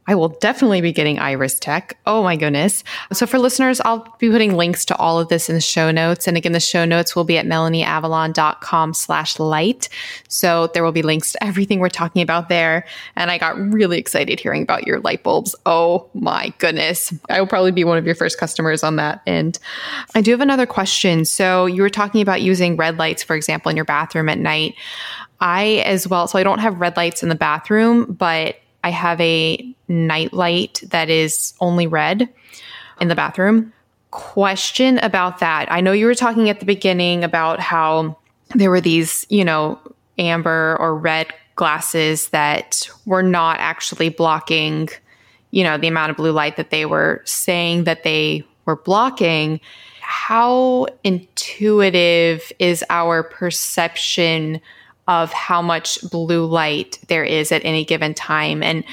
I will definitely be getting Iris Tech. Oh my goodness. So for listeners, I'll be putting links to all of this in the show notes. And again, the show notes will be at melanieavalon.com slash light. So there will be links to everything we're talking about there. And I got really excited hearing about your light bulbs. Oh my goodness. I will probably be one of your first customers on that. And I do have another question. So you were talking about using red lights, for example, in your bathroom at night. I as well, so I don't have red lights in the bathroom, but I have a night light that is only red in the bathroom. Question about that. I know you were talking at the beginning about how there were these, you know, amber or red glasses that were not actually blocking, you know, the amount of blue light that they were saying that they were blocking. How intuitive is our perception of how much blue light there is at any given time. And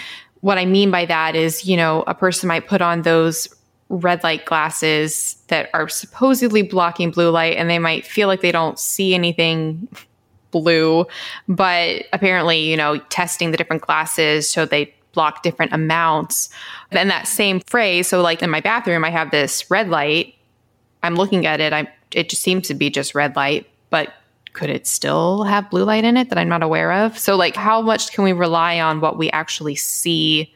what I mean by that is, you know, a person might put on those red light glasses that are supposedly blocking blue light and they might feel like they don't see anything blue, but apparently, you know, testing the different glasses so they block different amounts. Then that same phrase, so like in my bathroom, I have this red light. I'm looking at it. I it just seems to be just red light, but could it still have blue light in it that I'm not aware of? So, like, how much can we rely on what we actually see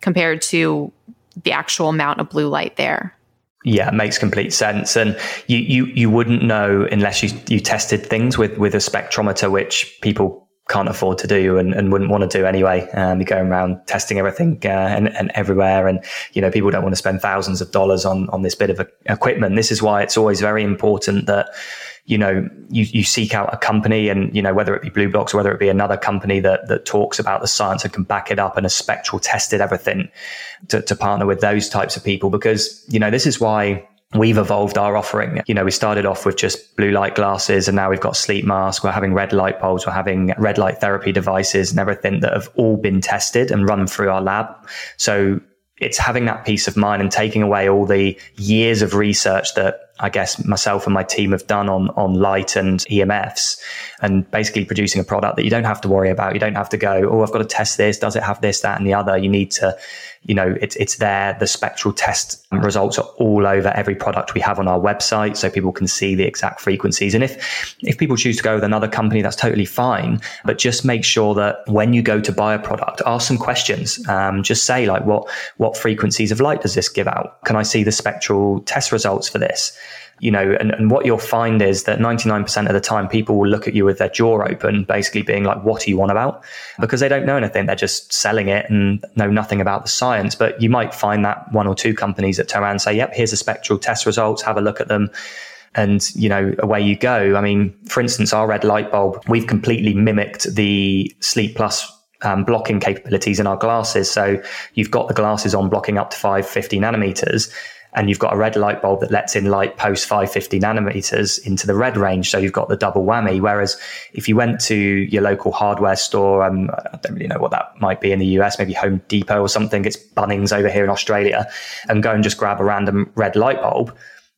compared to the actual amount of blue light there? Yeah, it makes complete sense. And you, you, you wouldn't know unless you, you tested things with, with a spectrometer, which people can't afford to do and, and wouldn't want to do anyway. Um, you're going around testing everything uh, and, and everywhere. And, you know, people don't want to spend thousands of dollars on, on this bit of equipment. This is why it's always very important that, you know, you, you seek out a company and, you know, whether it be BLUblox or whether it be another company that, that talks about the science and can back it up and has spectral tested everything to, to partner with those types of people. Because, you know, this is why we've evolved our offering. You know, we started off with just blue light glasses and now we've got sleep masks. We're having red light bulbs. We're having red light therapy devices and everything that have all been tested and run through our lab. So it's having that peace of mind and taking away all the years of research that I guess myself and my team have done on, on light and EMFs and basically producing a product that you don't have to worry about. You don't have to go, oh, I've got to test this. Does it have this, that, and the other? You need to you know, it's, it's there. The spectral test results are all over every product we have on our website. So people can see the exact frequencies. And if, if people choose to go with another company, that's totally fine. But just make sure that when you go to buy a product, ask some questions. Um, just say like, what, what frequencies of light does this give out? Can I see the spectral test results for this? You know, and, and what you'll find is that 99% of the time people will look at you with their jaw open, basically being like, what are you on about? Because they don't know anything. They're just selling it and know nothing about the science. But you might find that one or two companies around and say, yep, here's the spectral test results, have a look at them and you know away you go i mean for instance our red light bulb we've completely mimicked the sleep plus um, blocking capabilities in our glasses so you've got the glasses on blocking up to 550 nanometers and you've got a red light bulb that lets in light post 550 nanometers into the red range. So you've got the double whammy. Whereas if you went to your local hardware store, um, I don't really know what that might be in the US, maybe Home Depot or something. It's Bunnings over here in Australia and go and just grab a random red light bulb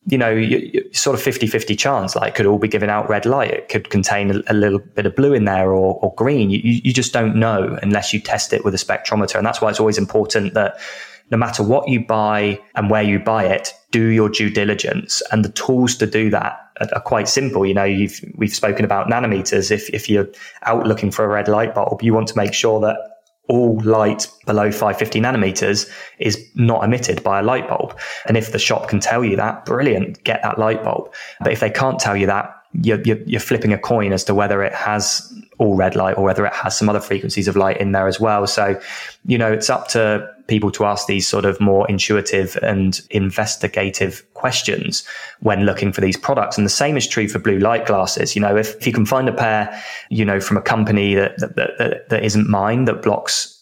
you know, you, sort of 50 50 chance, like could all be giving out red light. It could contain a, a little bit of blue in there or, or green. You, you just don't know unless you test it with a spectrometer. And that's why it's always important that no matter what you buy and where you buy it, do your due diligence. And the tools to do that are, are quite simple. You know, we've spoken about nanometers. If, if you're out looking for a red light bulb, you want to make sure that all light below 550 nanometers is not emitted by a light bulb. And if the shop can tell you that, brilliant, get that light bulb. But if they can't tell you that, you're, you're, you're, flipping a coin as to whether it has all red light or whether it has some other frequencies of light in there as well. So, you know, it's up to people to ask these sort of more intuitive and investigative questions when looking for these products. And the same is true for blue light glasses. You know, if, if you can find a pair, you know, from a company that, that, that, that isn't mine that blocks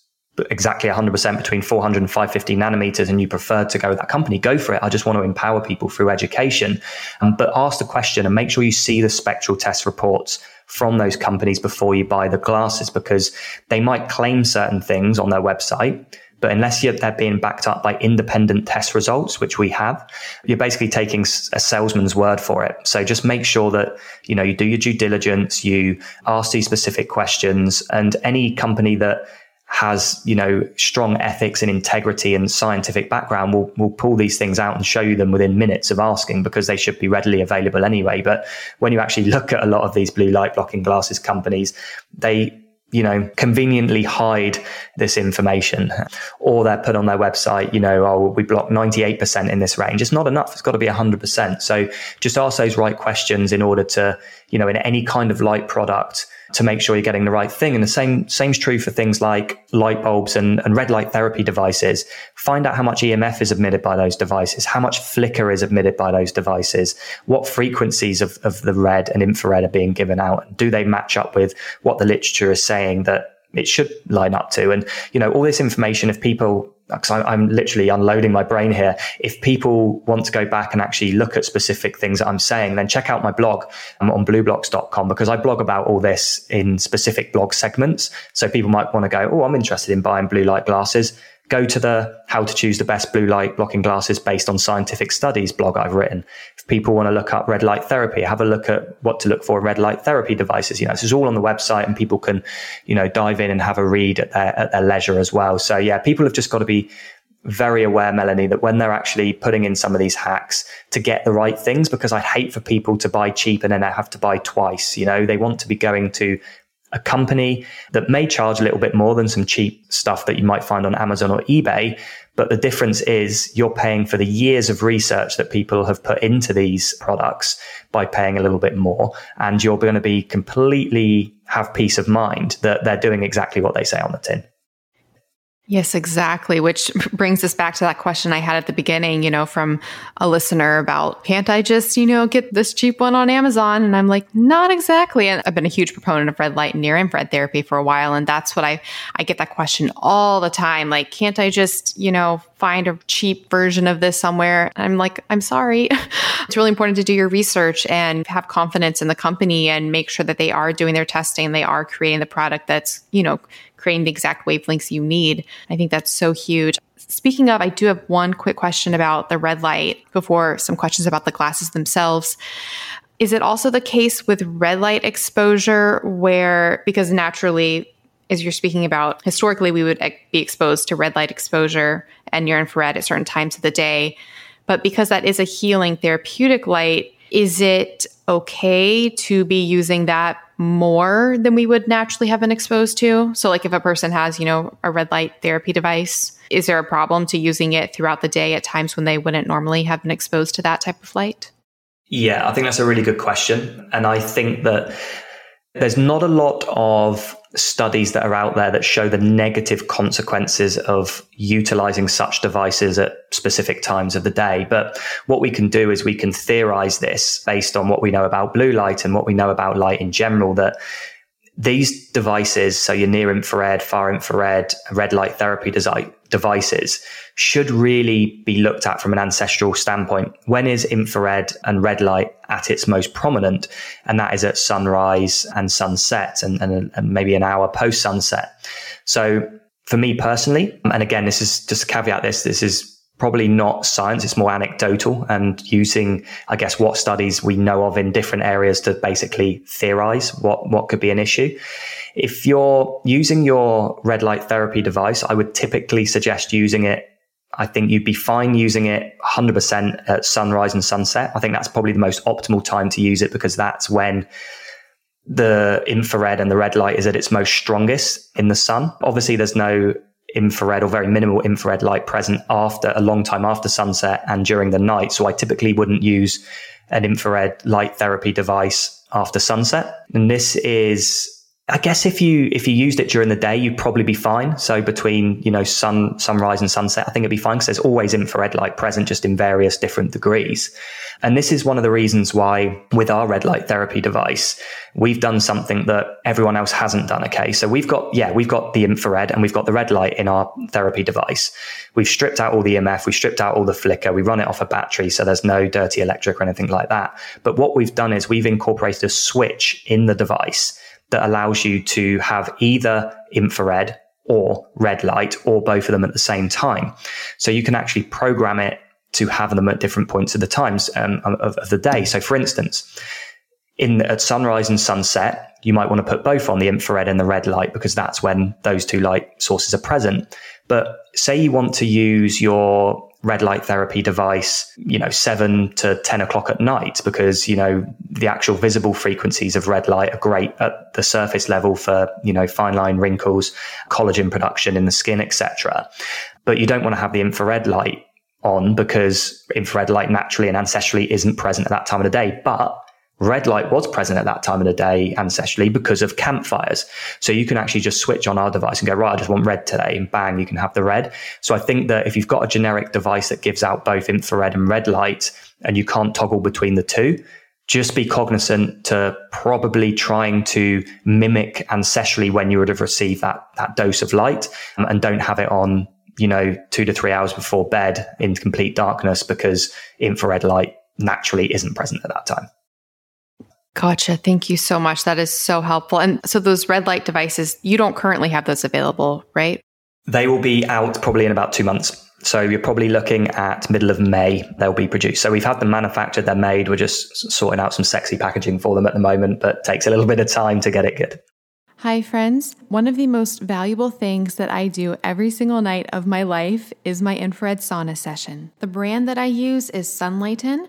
exactly 100% between 400 and 550 nanometers and you prefer to go with that company, go for it. I just want to empower people through education. Um, but ask the question and make sure you see the spectral test reports from those companies before you buy the glasses because they might claim certain things on their website but unless they're being backed up by independent test results, which we have, you're basically taking a salesman's word for it. So just make sure that, you know, you do your due diligence, you ask these specific questions and any company that has, you know, strong ethics and integrity and scientific background will, will pull these things out and show you them within minutes of asking because they should be readily available anyway. But when you actually look at a lot of these blue light blocking glasses companies, they you know, conveniently hide this information or they're put on their website, you know, oh, we block 98% in this range. It's not enough. It's got to be 100%. So just ask those right questions in order to, you know, in any kind of light product, to make sure you're getting the right thing. And the same same's true for things like light bulbs and, and red light therapy devices. Find out how much EMF is emitted by those devices, how much flicker is emitted by those devices, what frequencies of, of the red and infrared are being given out. and Do they match up with what the literature is saying that it should line up to? And, you know, all this information, if people because I'm literally unloading my brain here. If people want to go back and actually look at specific things that I'm saying, then check out my blog um, on blublox.com because I blog about all this in specific blog segments. So people might want to go, Oh, I'm interested in buying blue light glasses go to the how to choose the best blue light blocking glasses based on scientific studies blog I've written. If people want to look up red light therapy, have a look at what to look for in red light therapy devices. You know, this is all on the website and people can, you know, dive in and have a read at their, at their leisure as well. So yeah, people have just got to be very aware, Melanie, that when they're actually putting in some of these hacks to get the right things, because I hate for people to buy cheap and then they have to buy twice. You know, they want to be going to a company that may charge a little bit more than some cheap stuff that you might find on Amazon or eBay. But the difference is you're paying for the years of research that people have put into these products by paying a little bit more. And you're going to be completely have peace of mind that they're doing exactly what they say on the tin. Yes, exactly. Which brings us back to that question I had at the beginning, you know, from a listener about, can't I just, you know, get this cheap one on Amazon? And I'm like, not exactly. And I've been a huge proponent of red light and near infrared therapy for a while. And that's what I, I get that question all the time. Like, can't I just, you know, find a cheap version of this somewhere? And I'm like, I'm sorry. it's really important to do your research and have confidence in the company and make sure that they are doing their testing. They are creating the product that's, you know, creating the exact wavelengths you need. I think that's so huge. Speaking of, I do have one quick question about the red light before some questions about the glasses themselves. Is it also the case with red light exposure where, because naturally, as you're speaking about, historically, we would be exposed to red light exposure and near infrared at certain times of the day. But because that is a healing therapeutic light, is it okay to be using that more than we would naturally have been exposed to? So, like if a person has, you know, a red light therapy device, is there a problem to using it throughout the day at times when they wouldn't normally have been exposed to that type of light? Yeah, I think that's a really good question. And I think that there's not a lot of studies that are out there that show the negative consequences of utilizing such devices at specific times of the day. But what we can do is we can theorize this based on what we know about blue light and what we know about light in general that these devices, so your near infrared, far infrared, red light therapy devices, should really be looked at from an ancestral standpoint. When is infrared and red light at its most prominent? And that is at sunrise and sunset and, and, and maybe an hour post sunset. So for me personally, and again, this is just a caveat this, this is probably not science. It's more anecdotal and using, I guess, what studies we know of in different areas to basically theorize what, what could be an issue. If you're using your red light therapy device, I would typically suggest using it. I think you'd be fine using it 100% at sunrise and sunset. I think that's probably the most optimal time to use it because that's when the infrared and the red light is at its most strongest in the sun. Obviously, there's no infrared or very minimal infrared light present after a long time after sunset and during the night. So I typically wouldn't use an infrared light therapy device after sunset. And this is I guess if you if you used it during the day, you'd probably be fine. So between you know sun sunrise and sunset, I think it'd be fine because there's always infrared light present, just in various different degrees. And this is one of the reasons why with our red light therapy device, we've done something that everyone else hasn't done. Okay, so we've got yeah, we've got the infrared and we've got the red light in our therapy device. We've stripped out all the EMF, we've stripped out all the flicker, we run it off a battery, so there's no dirty electric or anything like that. But what we've done is we've incorporated a switch in the device that allows you to have either infrared or red light or both of them at the same time. So you can actually program it to have them at different points of the times um, of, of, the day. So for instance, in at sunrise and sunset, you might want to put both on the infrared and the red light because that's when those two light sources are present. But say you want to use your red light therapy device, you know, seven to 10 o'clock at night because, you know, the actual visible frequencies of red light are great at the surface level for, you know, fine line wrinkles, collagen production in the skin, etc. But you don't want to have the infrared light on because infrared light naturally and ancestrally isn't present at that time of the day. But red light was present at that time of the day ancestrally because of campfires. So you can actually just switch on our device and go, right, I just want red today. And bang, you can have the red. So I think that if you've got a generic device that gives out both infrared and red light and you can't toggle between the two, just be cognizant to probably trying to mimic ancestrally when you would have received that, that dose of light um, and don't have it on, you know, two to three hours before bed in complete darkness because infrared light naturally isn't present at that time. Gotcha. Thank you so much. That is so helpful. And so those red light devices, you don't currently have those available, right? They will be out probably in about two months. So you're probably looking at middle of May they'll be produced. So we've had them manufactured, they're made. We're just sorting out some sexy packaging for them at the moment, but takes a little bit of time to get it good. Hi, friends. One of the most valuable things that I do every single night of my life is my infrared sauna session. The brand that I use is Sunlighten.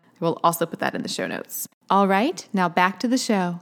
I will also put that in the show notes. All right, now back to the show.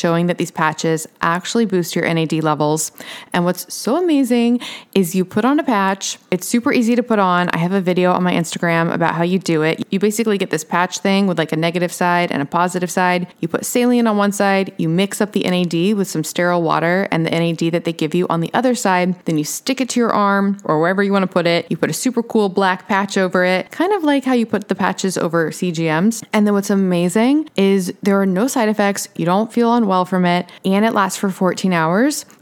showing that these patches actually boost your NAD levels. And what's so amazing is you put on a patch, it's super easy to put on. I have a video on my Instagram about how you do it. You basically get this patch thing with like a negative side and a positive side. You put saline on one side, you mix up the NAD with some sterile water and the NAD that they give you on the other side. Then you stick it to your arm or wherever you want to put it. You put a super cool black patch over it, kind of like how you put the patches over CGMs. And then what's amazing is there are no side effects. You don't feel unwell from it, and it lasts for 14 hours.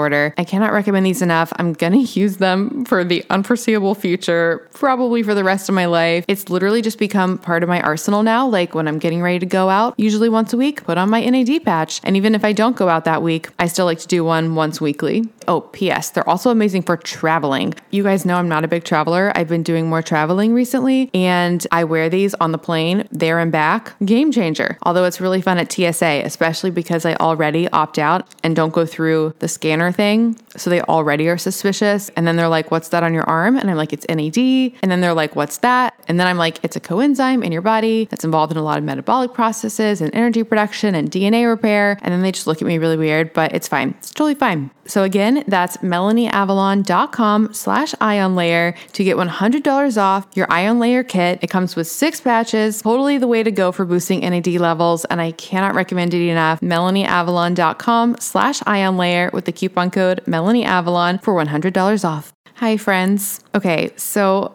disorder. I cannot recommend these enough. I'm going to use them for the unforeseeable future, probably for the rest of my life. It's literally just become part of my arsenal now. Like when I'm getting ready to go out, usually once a week, put on my NAD patch. And even if I don't go out that week, I still like to do one once weekly. Oh, P.S. They're also amazing for traveling. You guys know I'm not a big traveler. I've been doing more traveling recently, and I wear these on the plane there and back. Game changer. Although it's really fun at TSA, especially because I already opt out and don't go through the scanner thing. So they already are suspicious. And then they're like, What's that on your arm? And I'm like, It's NAD. And then they're like, What's that? And then I'm like, It's a coenzyme in your body that's involved in a lot of metabolic processes and energy production and DNA repair. And then they just look at me really weird, but it's fine. It's totally fine. So again, that's melanieavalon.com slash ion layer to get $100 off your ion layer kit. It comes with six patches, totally the way to go for boosting NAD levels. And I cannot recommend it enough. melanieavalon.com slash ion layer with the coupon code melanieavalon for $100 off. Hi, friends. Okay, so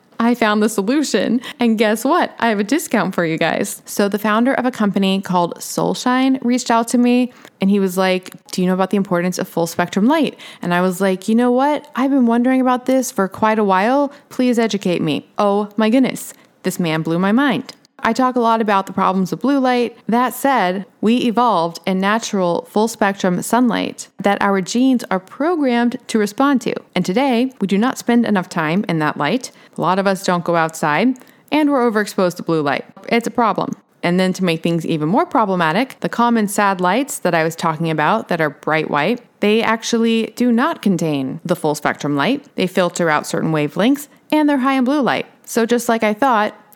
I found the solution. And guess what? I have a discount for you guys. So, the founder of a company called Solshine reached out to me and he was like, Do you know about the importance of full spectrum light? And I was like, You know what? I've been wondering about this for quite a while. Please educate me. Oh my goodness. This man blew my mind. I talk a lot about the problems of blue light. That said, we evolved in natural full spectrum sunlight that our genes are programmed to respond to. And today, we do not spend enough time in that light. A lot of us don't go outside, and we're overexposed to blue light. It's a problem. And then to make things even more problematic, the common sad lights that I was talking about that are bright white, they actually do not contain the full spectrum light. They filter out certain wavelengths and they're high in blue light. So just like I thought,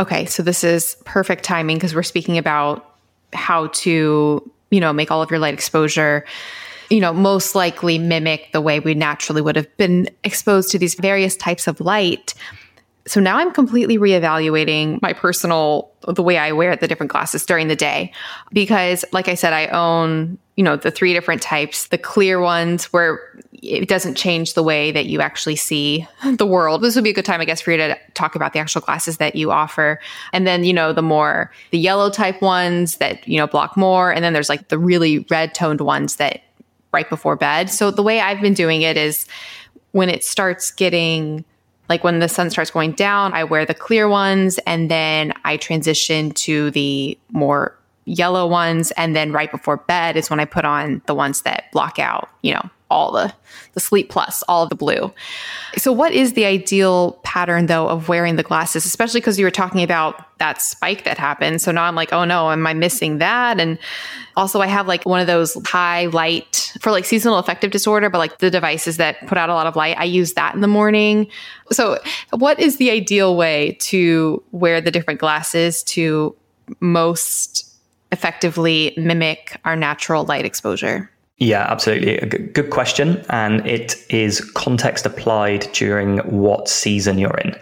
Okay, so this is perfect timing because we're speaking about how to, you know, make all of your light exposure, you know, most likely mimic the way we naturally would have been exposed to these various types of light. So now I'm completely reevaluating my personal, the way I wear the different glasses during the day. Because, like I said, I own, you know, the three different types the clear ones where it doesn't change the way that you actually see the world. This would be a good time, I guess, for you to talk about the actual glasses that you offer. And then, you know, the more the yellow type ones that, you know, block more. And then there's like the really red toned ones that right before bed. So the way I've been doing it is when it starts getting like when the sun starts going down, I wear the clear ones and then I transition to the more yellow ones. And then right before bed is when I put on the ones that block out, you know, all the the sleep plus all the blue. So what is the ideal pattern though of wearing the glasses especially because you were talking about that spike that happened. So now i'm like oh no am i missing that? And also i have like one of those high light for like seasonal affective disorder but like the devices that put out a lot of light i use that in the morning. So what is the ideal way to wear the different glasses to most effectively mimic our natural light exposure yeah, absolutely. A good question. And it is context applied during what season you're in.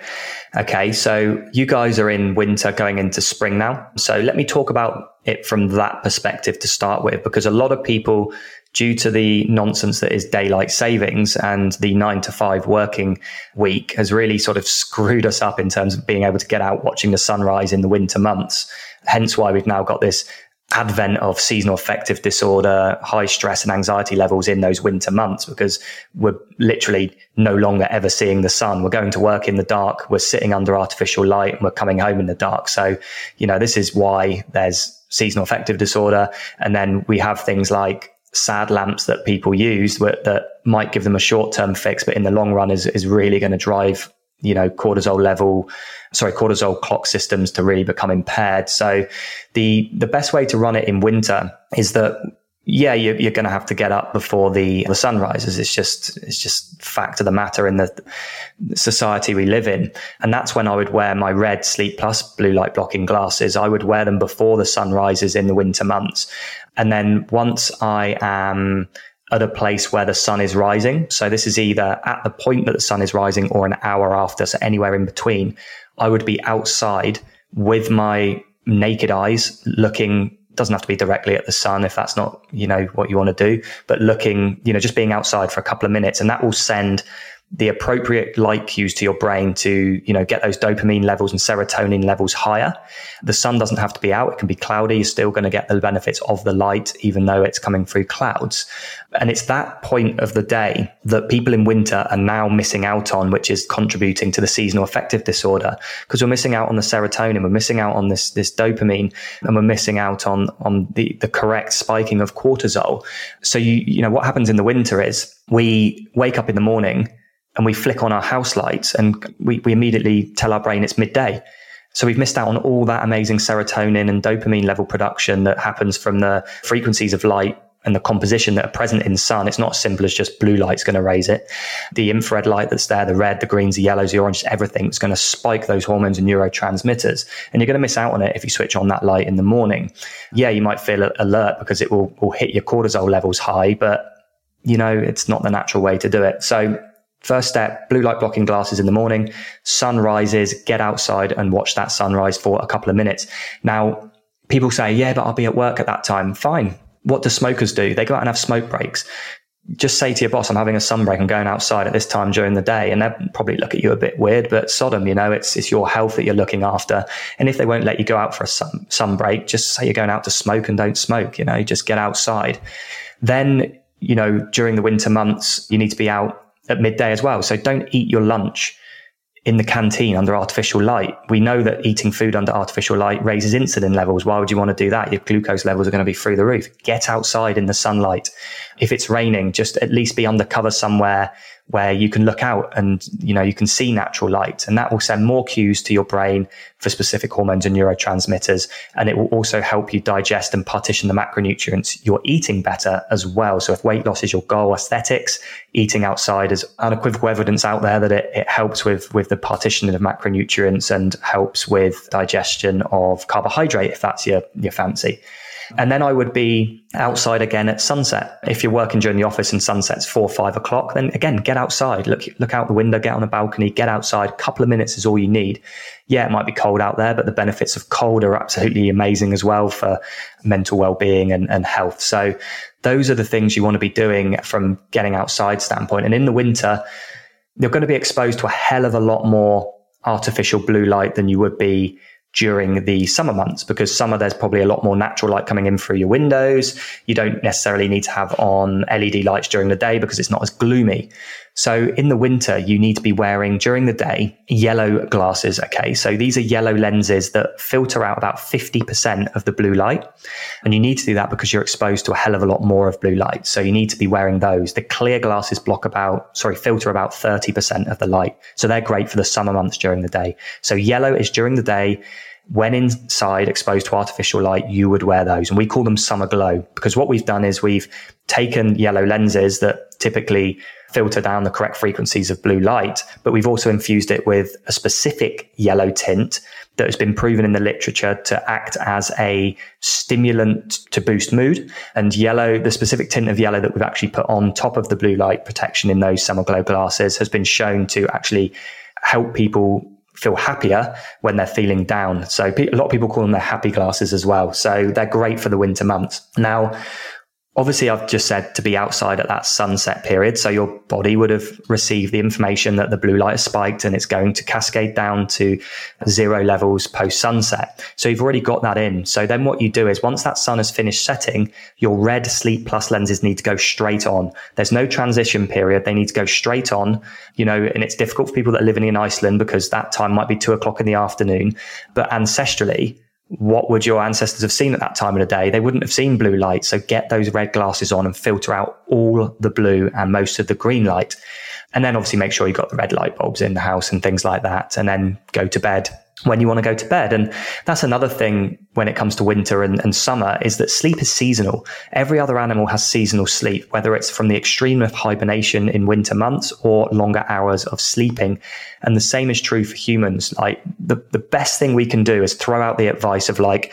Okay, so you guys are in winter going into spring now. So let me talk about it from that perspective to start with, because a lot of people, due to the nonsense that is daylight savings and the nine to five working week, has really sort of screwed us up in terms of being able to get out watching the sunrise in the winter months. Hence why we've now got this advent of seasonal affective disorder, high stress and anxiety levels in those winter months because we're literally no longer ever seeing the sun. We're going to work in the dark. We're sitting under artificial light and we're coming home in the dark. So, you know, this is why there's seasonal affective disorder. And then we have things like sad lamps that people use that might give them a short term fix, but in the long run is, is really going to drive you know, cortisol level, sorry, cortisol clock systems to really become impaired. So the, the best way to run it in winter is that yeah, you're, you're going to have to get up before the, the sun rises. It's just, it's just fact of the matter in the society we live in. And that's when I would wear my red sleep plus blue light blocking glasses. I would wear them before the sun rises in the winter months. And then once I am at a place where the sun is rising. So this is either at the point that the sun is rising or an hour after. So anywhere in between, I would be outside with my naked eyes looking doesn't have to be directly at the sun if that's not you know what you want to do but looking you know just being outside for a couple of minutes and that will send the appropriate light cues to your brain to, you know, get those dopamine levels and serotonin levels higher. The sun doesn't have to be out. It can be cloudy. You're still going to get the benefits of the light, even though it's coming through clouds. And it's that point of the day that people in winter are now missing out on, which is contributing to the seasonal affective disorder because we're missing out on the serotonin. We're missing out on this, this dopamine and we're missing out on, on the, the correct spiking of cortisol. So you, you know, what happens in the winter is we wake up in the morning and we flick on our house lights and we, we immediately tell our brain it's midday. So we've missed out on all that amazing serotonin and dopamine level production that happens from the frequencies of light and the composition that are present in sun. It's not as simple as just blue light's going to raise it. The infrared light that's there, the red, the greens, the yellows, the oranges, everything is going to spike those hormones and neurotransmitters. And you're going to miss out on it if you switch on that light in the morning. Yeah, you might feel alert because it will, will hit your cortisol levels high, but you know, it's not the natural way to do it. So First step, blue light blocking glasses in the morning, sun rises, get outside and watch that sunrise for a couple of minutes. Now, people say, yeah, but I'll be at work at that time. Fine. What do smokers do? They go out and have smoke breaks. Just say to your boss, I'm having a sun break. I'm going outside at this time during the day. And they'll probably look at you a bit weird, but Sodom, you know, it's, it's your health that you're looking after. And if they won't let you go out for a sun, sun break, just say you're going out to smoke and don't smoke, you know, just get outside. Then, you know, during the winter months, you need to be out at midday as well. So don't eat your lunch in the canteen under artificial light. We know that eating food under artificial light raises insulin levels. Why would you want to do that? Your glucose levels are going to be through the roof. Get outside in the sunlight. If it's raining, just at least be under cover somewhere where you can look out and you know you can see natural light and that will send more cues to your brain for specific hormones and neurotransmitters and it will also help you digest and partition the macronutrients you're eating better as well. So if weight loss is your goal aesthetics eating outside is unequivocal evidence out there that it, it helps with with the partitioning of macronutrients and helps with digestion of carbohydrate if that's your your fancy and then I would be outside again at sunset. If you're working during the office and sunset's four, or five o'clock, then again, get outside, look, look out the window, get on a balcony, get outside. A couple of minutes is all you need. Yeah, it might be cold out there, but the benefits of cold are absolutely amazing as well for mental well-being and, and health. So those are the things you want to be doing from getting outside standpoint. And in the winter, you're going to be exposed to a hell of a lot more artificial blue light than you would be during the summer months because summer there's probably a lot more natural light coming in through your windows. You don't necessarily need to have on LED lights during the day because it's not as gloomy. So in the winter, you need to be wearing during the day yellow glasses. Okay. So these are yellow lenses that filter out about 50% of the blue light. And you need to do that because you're exposed to a hell of a lot more of blue light. So you need to be wearing those. The clear glasses block about, sorry, filter about 30% of the light. So they're great for the summer months during the day. So yellow is during the day when inside exposed to artificial light, you would wear those. And we call them summer glow because what we've done is we've taken yellow lenses that typically filter down the correct frequencies of blue light, but we've also infused it with a specific yellow tint that has been proven in the literature to act as a stimulant to boost mood. And yellow, the specific tint of yellow that we've actually put on top of the blue light protection in those summer glow glasses has been shown to actually help people feel happier when they're feeling down. So a lot of people call them their happy glasses as well. So they're great for the winter months. Now, Obviously, I've just said to be outside at that sunset period. So your body would have received the information that the blue light has spiked and it's going to cascade down to zero levels post sunset. So you've already got that in. So then what you do is once that sun has finished setting, your red sleep plus lenses need to go straight on. There's no transition period. They need to go straight on, you know, and it's difficult for people that are living in Iceland because that time might be two o'clock in the afternoon. But ancestrally, what would your ancestors have seen at that time of the day? They wouldn't have seen blue light. So get those red glasses on and filter out all the blue and most of the green light. And then obviously make sure you've got the red light bulbs in the house and things like that. And then go to bed when you want to go to bed. And that's another thing when it comes to winter and, and, summer is that sleep is seasonal. Every other animal has seasonal sleep, whether it's from the extreme of hibernation in winter months or longer hours of sleeping. And the same is true for humans. Like the, the best thing we can do is throw out the advice of like,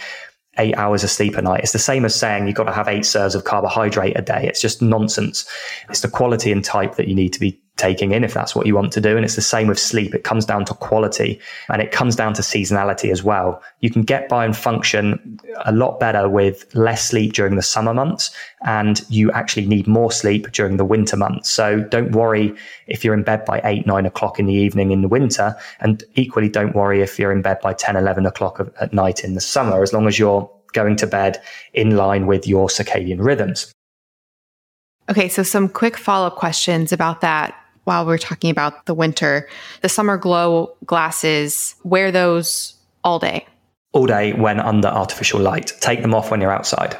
eight hours of sleep a night. It's the same as saying you've got to have eight serves of carbohydrate a day. It's just nonsense. It's the quality and type that you need to be taking in if that's what you want to do. And it's the same with sleep. It comes down to quality and it comes down to seasonality as well. You can get by and function a lot better with less sleep during the summer months and you actually need more sleep during the winter months. So don't worry if you're in bed by eight, nine o'clock in the evening in the winter. And equally don't worry if you're in bed by 10, 11 o'clock at night in the summer, as long as you're going to bed in line with your circadian rhythms. Okay, so some quick follow up questions about that while we're talking about the winter. The summer glow glasses, wear those all day. All day when under artificial light. Take them off when you're outside.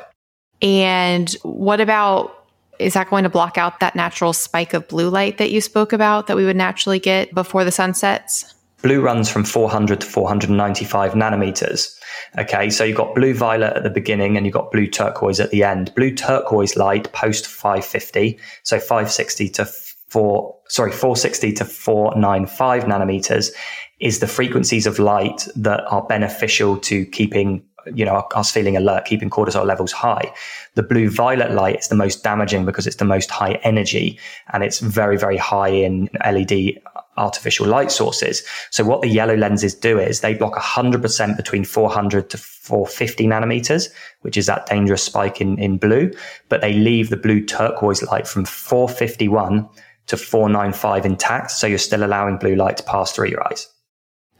And what about is that going to block out that natural spike of blue light that you spoke about that we would naturally get before the sun sets? Blue runs from 400 to 495 nanometers. Okay, so you've got blue violet at the beginning and you've got blue turquoise at the end. Blue turquoise light post 550, so 560 to four, sorry, 460 to 495 nanometers is the frequencies of light that are beneficial to keeping you know us feeling alert keeping cortisol levels high. The blue violet light is the most damaging because it's the most high energy and it's very very high in led artificial light sources. So what the yellow lenses do is they block 100% between 400 to 450 nanometers which is that dangerous spike in, in blue but they leave the blue turquoise light from 451 to 495 intact. So you're still allowing blue light to pass through your eyes.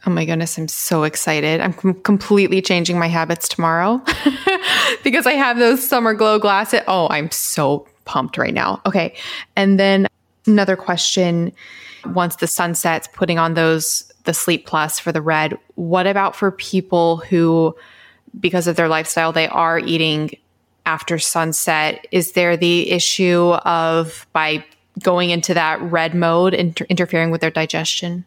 Oh my goodness, I'm so excited. I'm com- completely changing my habits tomorrow because I have those summer glow glasses. Oh, I'm so pumped right now. Okay. And then another question once the sun sets, putting on those the Sleep Plus for the red. What about for people who, because of their lifestyle, they are eating after sunset? Is there the issue of by going into that red mode inter- interfering with their digestion?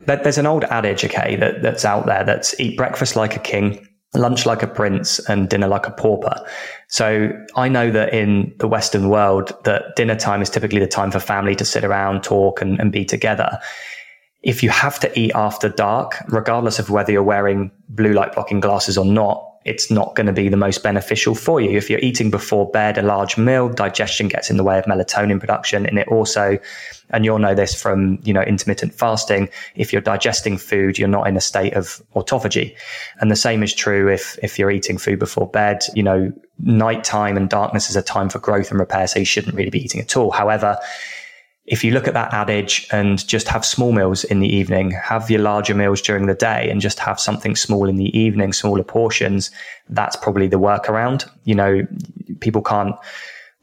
There's an old adage, okay, that, that's out there that's eat breakfast like a king, lunch like a prince, and dinner like a pauper. So I know that in the Western world, that dinner time is typically the time for family to sit around, talk, and, and be together. If you have to eat after dark, regardless of whether you're wearing blue light blocking glasses or not, it's not going to be the most beneficial for you. If you're eating before bed a large meal, digestion gets in the way of melatonin production. And it also, and you'll know this from, you know, intermittent fasting, if you're digesting food, you're not in a state of autophagy. And the same is true if, if you're eating food before bed, you know, nighttime and darkness is a time for growth and repair. So you shouldn't really be eating at all. However, if you look at that adage and just have small meals in the evening, have your larger meals during the day and just have something small in the evening, smaller portions, that's probably the workaround. You know, people can't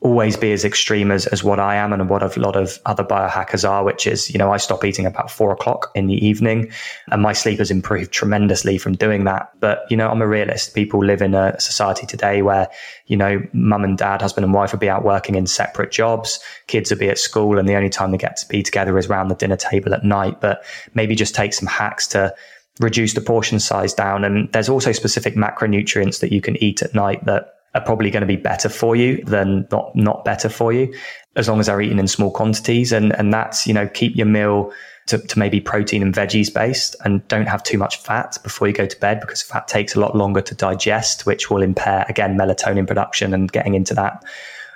always be as extreme as, as what I am and what a lot of other biohackers are, which is, you know, I stop eating about four o'clock in the evening and my sleep has improved tremendously from doing that. But, you know, I'm a realist. People live in a society today where, you know, mum and dad, husband and wife will be out working in separate jobs. Kids will be at school and the only time they get to be together is around the dinner table at night. But maybe just take some hacks to reduce the portion size down. And there's also specific macronutrients that you can eat at night that are probably going to be better for you than not not better for you, as long as they're eaten in small quantities. And and that's you know keep your meal to, to maybe protein and veggies based, and don't have too much fat before you go to bed because fat takes a lot longer to digest, which will impair again melatonin production and getting into that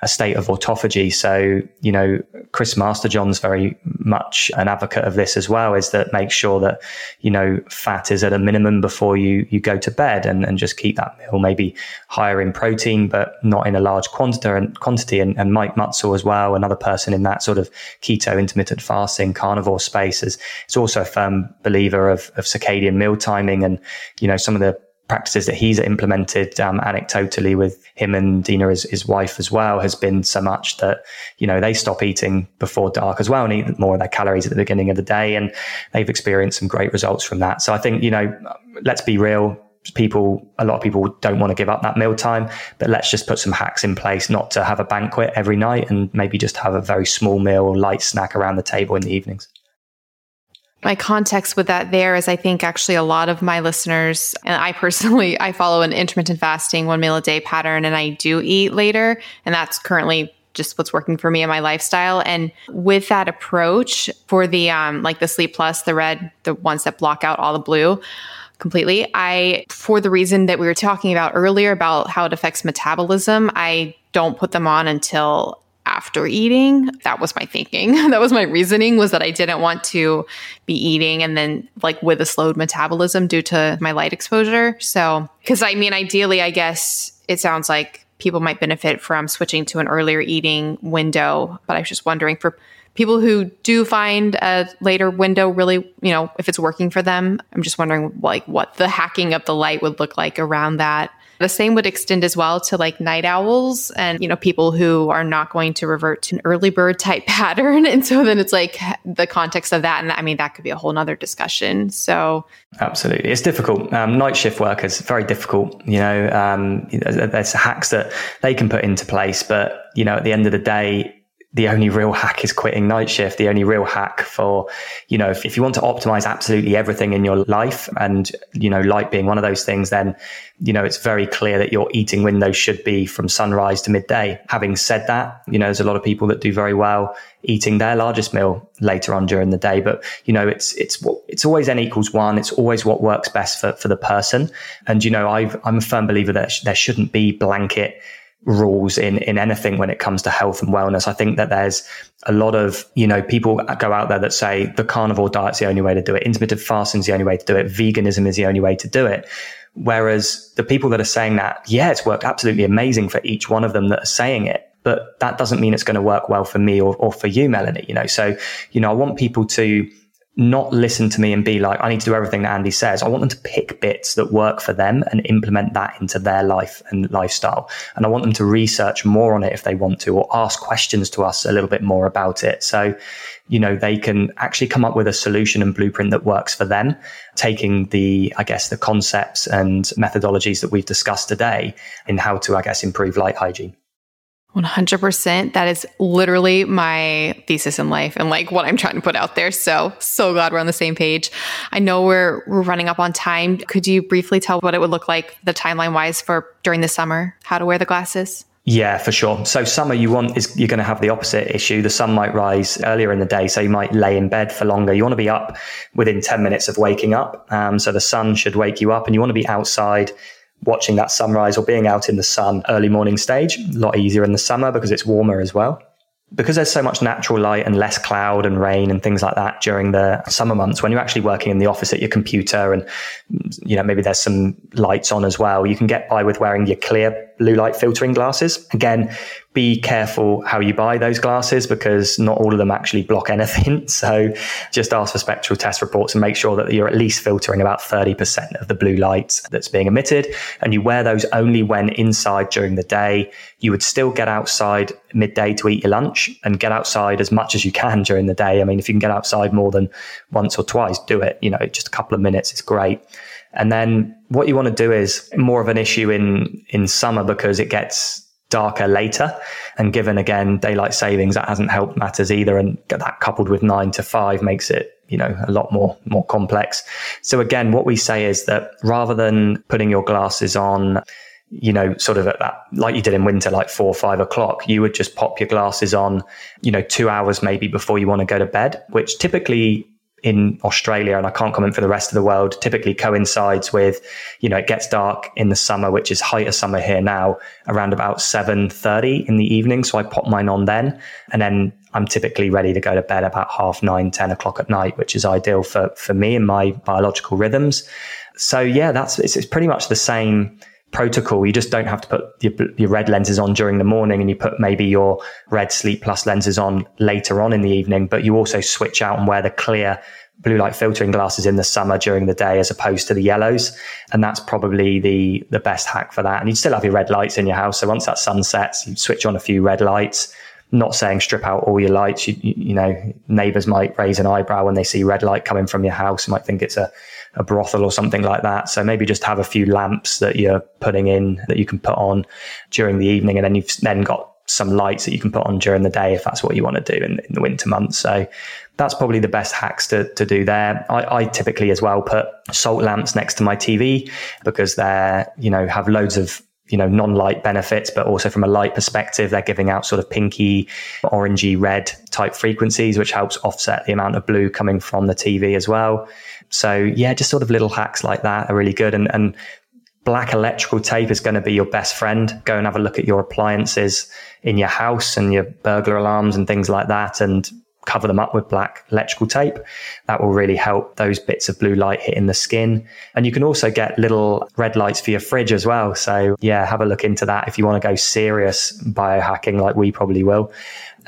a state of autophagy. So, you know, Chris Masterjohn's very much an advocate of this as well, is that make sure that, you know, fat is at a minimum before you, you go to bed and, and just keep that meal maybe higher in protein, but not in a large quantity and quantity. And, and Mike Mutzel as well, another person in that sort of keto intermittent fasting carnivore space is, is also a firm believer of, of circadian meal timing and, you know, some of the practices that he's implemented um, anecdotally with him and Dina, his, his wife as well, has been so much that, you know, they stop eating before dark as well and eat more of their calories at the beginning of the day. And they've experienced some great results from that. So I think, you know, let's be real. People, a lot of people don't want to give up that meal time, but let's just put some hacks in place not to have a banquet every night and maybe just have a very small meal, light snack around the table in the evenings my context with that there is I think actually a lot of my listeners and I personally I follow an intermittent fasting one meal a day pattern and I do eat later and that's currently just what's working for me in my lifestyle. And with that approach for the um like the sleep plus the red the ones that block out all the blue completely I for the reason that we were talking about earlier about how it affects metabolism I don't put them on until after eating. That was my thinking. that was my reasoning was that I didn't want to be eating and then like with a slowed metabolism due to my light exposure. So, cuz I mean ideally I guess it sounds like people might benefit from switching to an earlier eating window, but I was just wondering for people who do find a later window really, you know, if it's working for them, I'm just wondering like what the hacking of the light would look like around that. The same would extend as well to like night owls and, you know, people who are not going to revert to an early bird type pattern. And so then it's like the context of that. And I mean, that could be a whole nother discussion. So absolutely. It's difficult. Um, night shift workers, very difficult. You know, um, there's hacks that they can put into place, but, you know, at the end of the day, the only real hack is quitting night shift. The only real hack for, you know, if, if, you want to optimize absolutely everything in your life and, you know, light being one of those things, then, you know, it's very clear that your eating window should be from sunrise to midday. Having said that, you know, there's a lot of people that do very well eating their largest meal later on during the day. But, you know, it's, it's, it's always n equals one. It's always what works best for, for the person. And, you know, i I'm a firm believer that there shouldn't be blanket rules in in anything when it comes to health and wellness. I think that there's a lot of you know people go out there that say the carnivore diet's the only way to do it, intermittent fasting's the only way to do it, veganism is the only way to do it. Whereas the people that are saying that, yeah, it's worked absolutely amazing for each one of them that are saying it. But that doesn't mean it's going to work well for me or, or for you, Melanie. You know, so you know, I want people to not listen to me and be like, I need to do everything that Andy says. I want them to pick bits that work for them and implement that into their life and lifestyle. And I want them to research more on it if they want to, or ask questions to us a little bit more about it. So, you know, they can actually come up with a solution and blueprint that works for them, taking the, I guess, the concepts and methodologies that we've discussed today in how to, I guess, improve light hygiene. 100%. That is literally my thesis in life and like what I'm trying to put out there. So, so glad we're on the same page. I know we're, we're running up on time. Could you briefly tell what it would look like the timeline wise for during the summer, how to wear the glasses? Yeah, for sure. So summer you want is you're going to have the opposite issue. The sun might rise earlier in the day, so you might lay in bed for longer. You want to be up within 10 minutes of waking up. Um, so the sun should wake you up and you want to be outside watching that sunrise or being out in the sun early morning stage. A lot easier in the summer because it's warmer as well. Because there's so much natural light and less cloud and rain and things like that during the summer months, when you're actually working in the office at your computer and, you know, maybe there's some lights on as well, you can get by with wearing your clear blue light filtering glasses. Again, be careful how you buy those glasses because not all of them actually block anything. So just ask for spectral test reports and make sure that you're at least filtering about 30% of the blue light that's being emitted. And you wear those only when inside during the day. You would still get outside midday to eat your lunch and get outside as much as you can during the day. I mean, if you can get outside more than once or twice, do it. You know, just a couple of minutes is great. And then what you want to do is more of an issue in, in summer because it gets darker later. And given again, daylight savings, that hasn't helped matters either. And that coupled with nine to five makes it, you know, a lot more, more complex. So again, what we say is that rather than putting your glasses on, you know, sort of at that, like you did in winter, like four or five o'clock, you would just pop your glasses on, you know, two hours maybe before you want to go to bed, which typically in Australia, and I can't comment for the rest of the world, typically coincides with, you know, it gets dark in the summer, which is height of summer here now, around about 7.30 in the evening. So I pop mine on then. And then I'm typically ready to go to bed about half nine, 10 o'clock at night, which is ideal for, for me and my biological rhythms. So yeah, that's, it's, it's pretty much the same protocol. You just don't have to put your, your, red lenses on during the morning and you put maybe your red sleep plus lenses on later on in the evening, but you also switch out and wear the clear blue light filtering glasses in the summer during the day as opposed to the yellows. And that's probably the, the best hack for that. And you still have your red lights in your house. So once that sun sets, you switch on a few red lights. Not saying strip out all your lights. You, you know, neighbors might raise an eyebrow when they see red light coming from your house. You might think it's a, a brothel or something like that. So maybe just have a few lamps that you're putting in that you can put on during the evening. And then you've then got some lights that you can put on during the day if that's what you want to do in, in the winter months. So that's probably the best hacks to, to do there. I, I, typically as well put salt lamps next to my TV because they're, you know, have loads of, you know, non-light benefits, but also from a light perspective, they're giving out sort of pinky, orangey red type frequencies, which helps offset the amount of blue coming from the TV as well. So yeah, just sort of little hacks like that are really good. And, and black electrical tape is going to be your best friend. Go and have a look at your appliances in your house and your burglar alarms and things like that. And cover them up with black electrical tape. That will really help those bits of blue light hitting the skin. And you can also get little red lights for your fridge as well. So yeah, have a look into that if you want to go serious biohacking like we probably will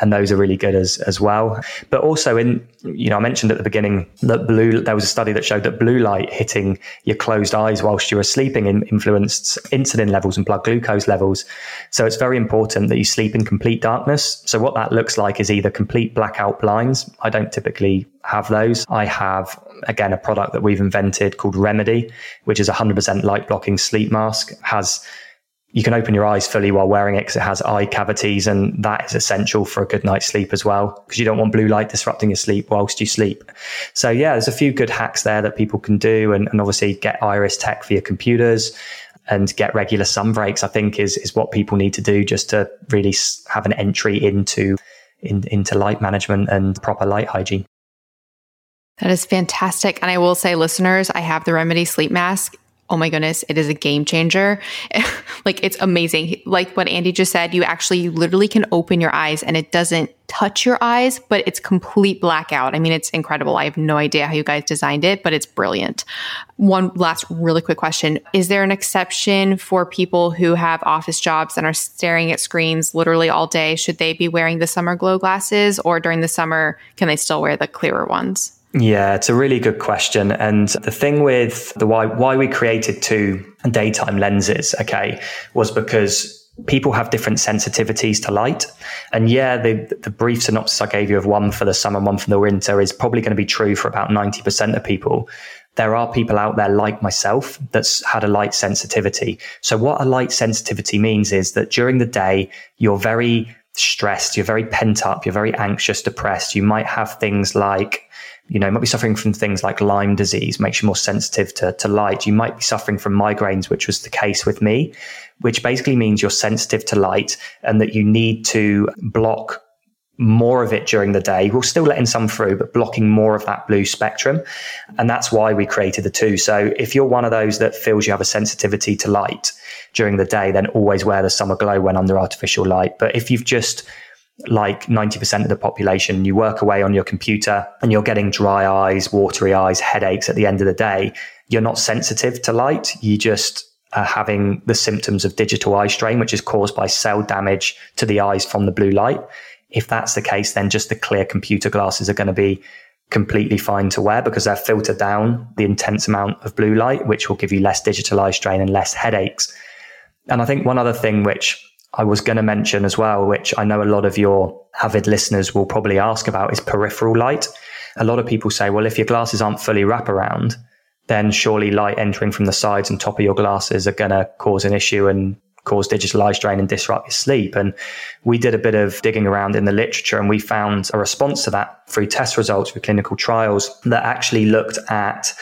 and those are really good as as well. But also in you know I mentioned at the beginning that blue there was a study that showed that blue light hitting your closed eyes whilst you were sleeping influenced insulin levels and blood glucose levels. So it's very important that you sleep in complete darkness. So what that looks like is either complete blackout blinds. I don't typically have those. I have again a product that we've invented called Remedy, which is a 100% light blocking sleep mask. Has you can open your eyes fully while wearing it because it has eye cavities and that is essential for a good night's sleep as well because you don't want blue light disrupting your sleep whilst you sleep. So yeah, there's a few good hacks there that people can do and, and obviously get iris tech for your computers and get regular sun breaks, I think is, is what people need to do just to really have an entry into, in, into light management and proper light hygiene. That is fantastic. And I will say, listeners, I have the Remedy sleep mask oh my goodness, it is a game changer. like it's amazing. Like what Andy just said, you actually you literally can open your eyes and it doesn't touch your eyes, but it's complete blackout. I mean, it's incredible. I have no idea how you guys designed it, but it's brilliant. One last really quick question. Is there an exception for people who have office jobs and are staring at screens literally all day? Should they be wearing the summer glow glasses or during the summer, can they still wear the clearer ones? Yeah, it's a really good question. And the thing with the why why we created two daytime lenses, okay, was because people have different sensitivities to light. And yeah, the, the brief synopsis I gave you of one for the summer, one for the winter is probably going to be true for about 90% of people. There are people out there like myself that's had a light sensitivity. So what a light sensitivity means is that during the day, you're very stressed, you're very pent up, you're very anxious, depressed. You might have things like you know, might be suffering from things like Lyme disease, makes you more sensitive to, to light. You might be suffering from migraines, which was the case with me, which basically means you're sensitive to light and that you need to block more of it during the day. We'll still letting some through, but blocking more of that blue spectrum. And that's why we created the two. So if you're one of those that feels you have a sensitivity to light during the day, then always wear the summer glow when under artificial light. But if you've just like 90% of the population, you work away on your computer and you're getting dry eyes, watery eyes, headaches at the end of the day, you're not sensitive to light. You just are having the symptoms of digital eye strain, which is caused by cell damage to the eyes from the blue light. If that's the case, then just the clear computer glasses are going to be completely fine to wear because they're filtered down the intense amount of blue light, which will give you less digital eye strain and less headaches. And I think one other thing which I was going to mention as well, which I know a lot of your avid listeners will probably ask about, is peripheral light. A lot of people say, well, if your glasses aren't fully wraparound, then surely light entering from the sides and top of your glasses are going to cause an issue and cause digital eye strain and disrupt your sleep. And we did a bit of digging around in the literature and we found a response to that through test results for clinical trials that actually looked at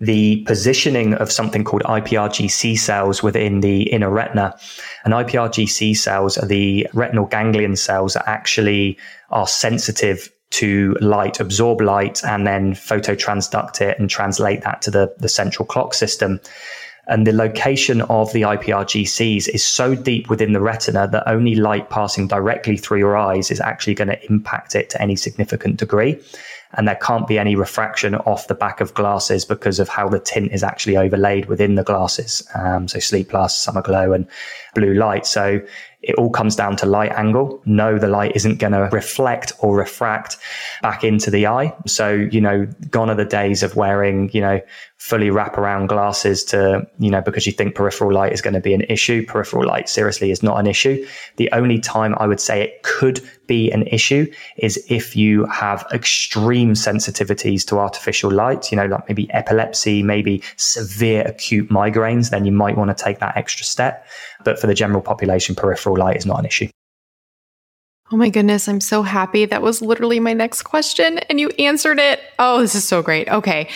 the positioning of something called IPRGC cells within the inner retina. And IPRGC cells are the retinal ganglion cells that actually are sensitive to light, absorb light, and then phototransduct it and translate that to the, the central clock system. And the location of the IPRGCs is so deep within the retina that only light passing directly through your eyes is actually going to impact it to any significant degree and there can't be any refraction off the back of glasses because of how the tint is actually overlaid within the glasses. Um, so Sleep Plus, Summer Glow, and Blue Light. So it all comes down to light angle. No, the light isn't going to reflect or refract back into the eye. So, you know, gone are the days of wearing, you know, fully wraparound glasses to, you know, because you think peripheral light is going to be an issue. Peripheral light seriously is not an issue. The only time I would say it could be an issue is if you have extreme sensitivities to artificial light, you know, like maybe epilepsy, maybe severe acute migraines, then you might want to take that extra step. But for the general population, peripheral light is not an issue. Oh my goodness, I'm so happy. That was literally my next question and you answered it. Oh, this is so great. Okay.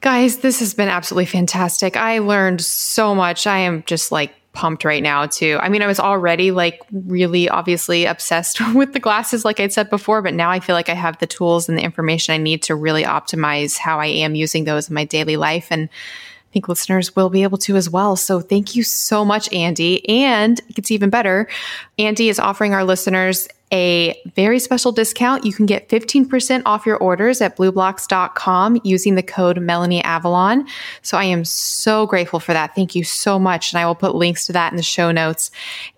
Guys, this has been absolutely fantastic. I learned so much. I am just like pumped right now too. I mean, I was already like really obviously obsessed with the glasses like I'd said before, but now I feel like I have the tools and the information I need to really optimize how I am using those in my daily life and think listeners will be able to as well. So thank you so much, Andy. And it gets even better. Andy is offering our listeners a very special discount. You can get 15% off your orders at blublox.com using the code Melanie Avalon. So I am so grateful for that. Thank you so much. And I will put links to that in the show notes.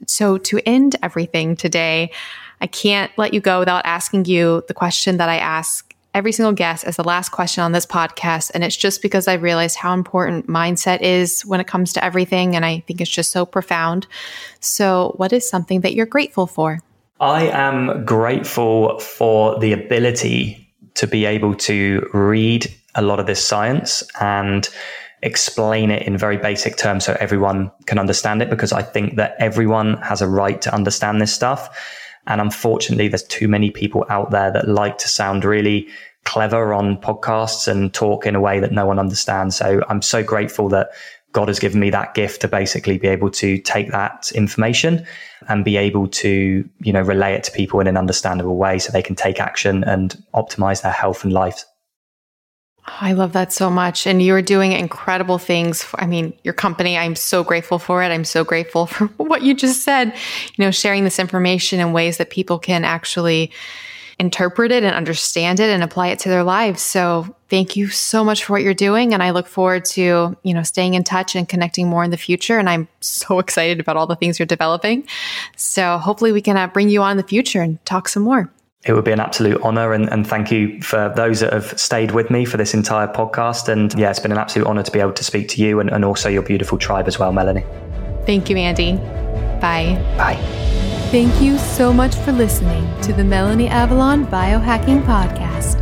So to end everything today, I can't let you go without asking you the question that I ask every single guest as the last question on this podcast. And it's just because I realized how important mindset is when it comes to everything. And I think it's just so profound. So, what is something that you're grateful for? I am grateful for the ability to be able to read a lot of this science and explain it in very basic terms so everyone can understand it because I think that everyone has a right to understand this stuff. And unfortunately, there's too many people out there that like to sound really clever on podcasts and talk in a way that no one understands. So I'm so grateful that God has given me that gift to basically be able to take that information and be able to, you know, relay it to people in an understandable way so they can take action and optimize their health and life. I love that so much. And you're doing incredible things. For, I mean, your company, I'm so grateful for it. I'm so grateful for what you just said, you know, sharing this information in ways that people can actually interpret it and understand it and apply it to their lives. So thank you so much for what you're doing. And I look forward to, you know, staying in touch and connecting more in the future. And I'm so excited about all the things you're developing. So hopefully we can uh, bring you on in the future and talk some more. It would be an absolute honor. And, and thank you for those that have stayed with me for this entire podcast. And yeah, it's been an absolute honor to be able to speak to you and, and also your beautiful tribe as well, Melanie. Thank you, Andy. Bye. Bye. Thank you so much for listening to the Melanie Avalon Biohacking Podcast.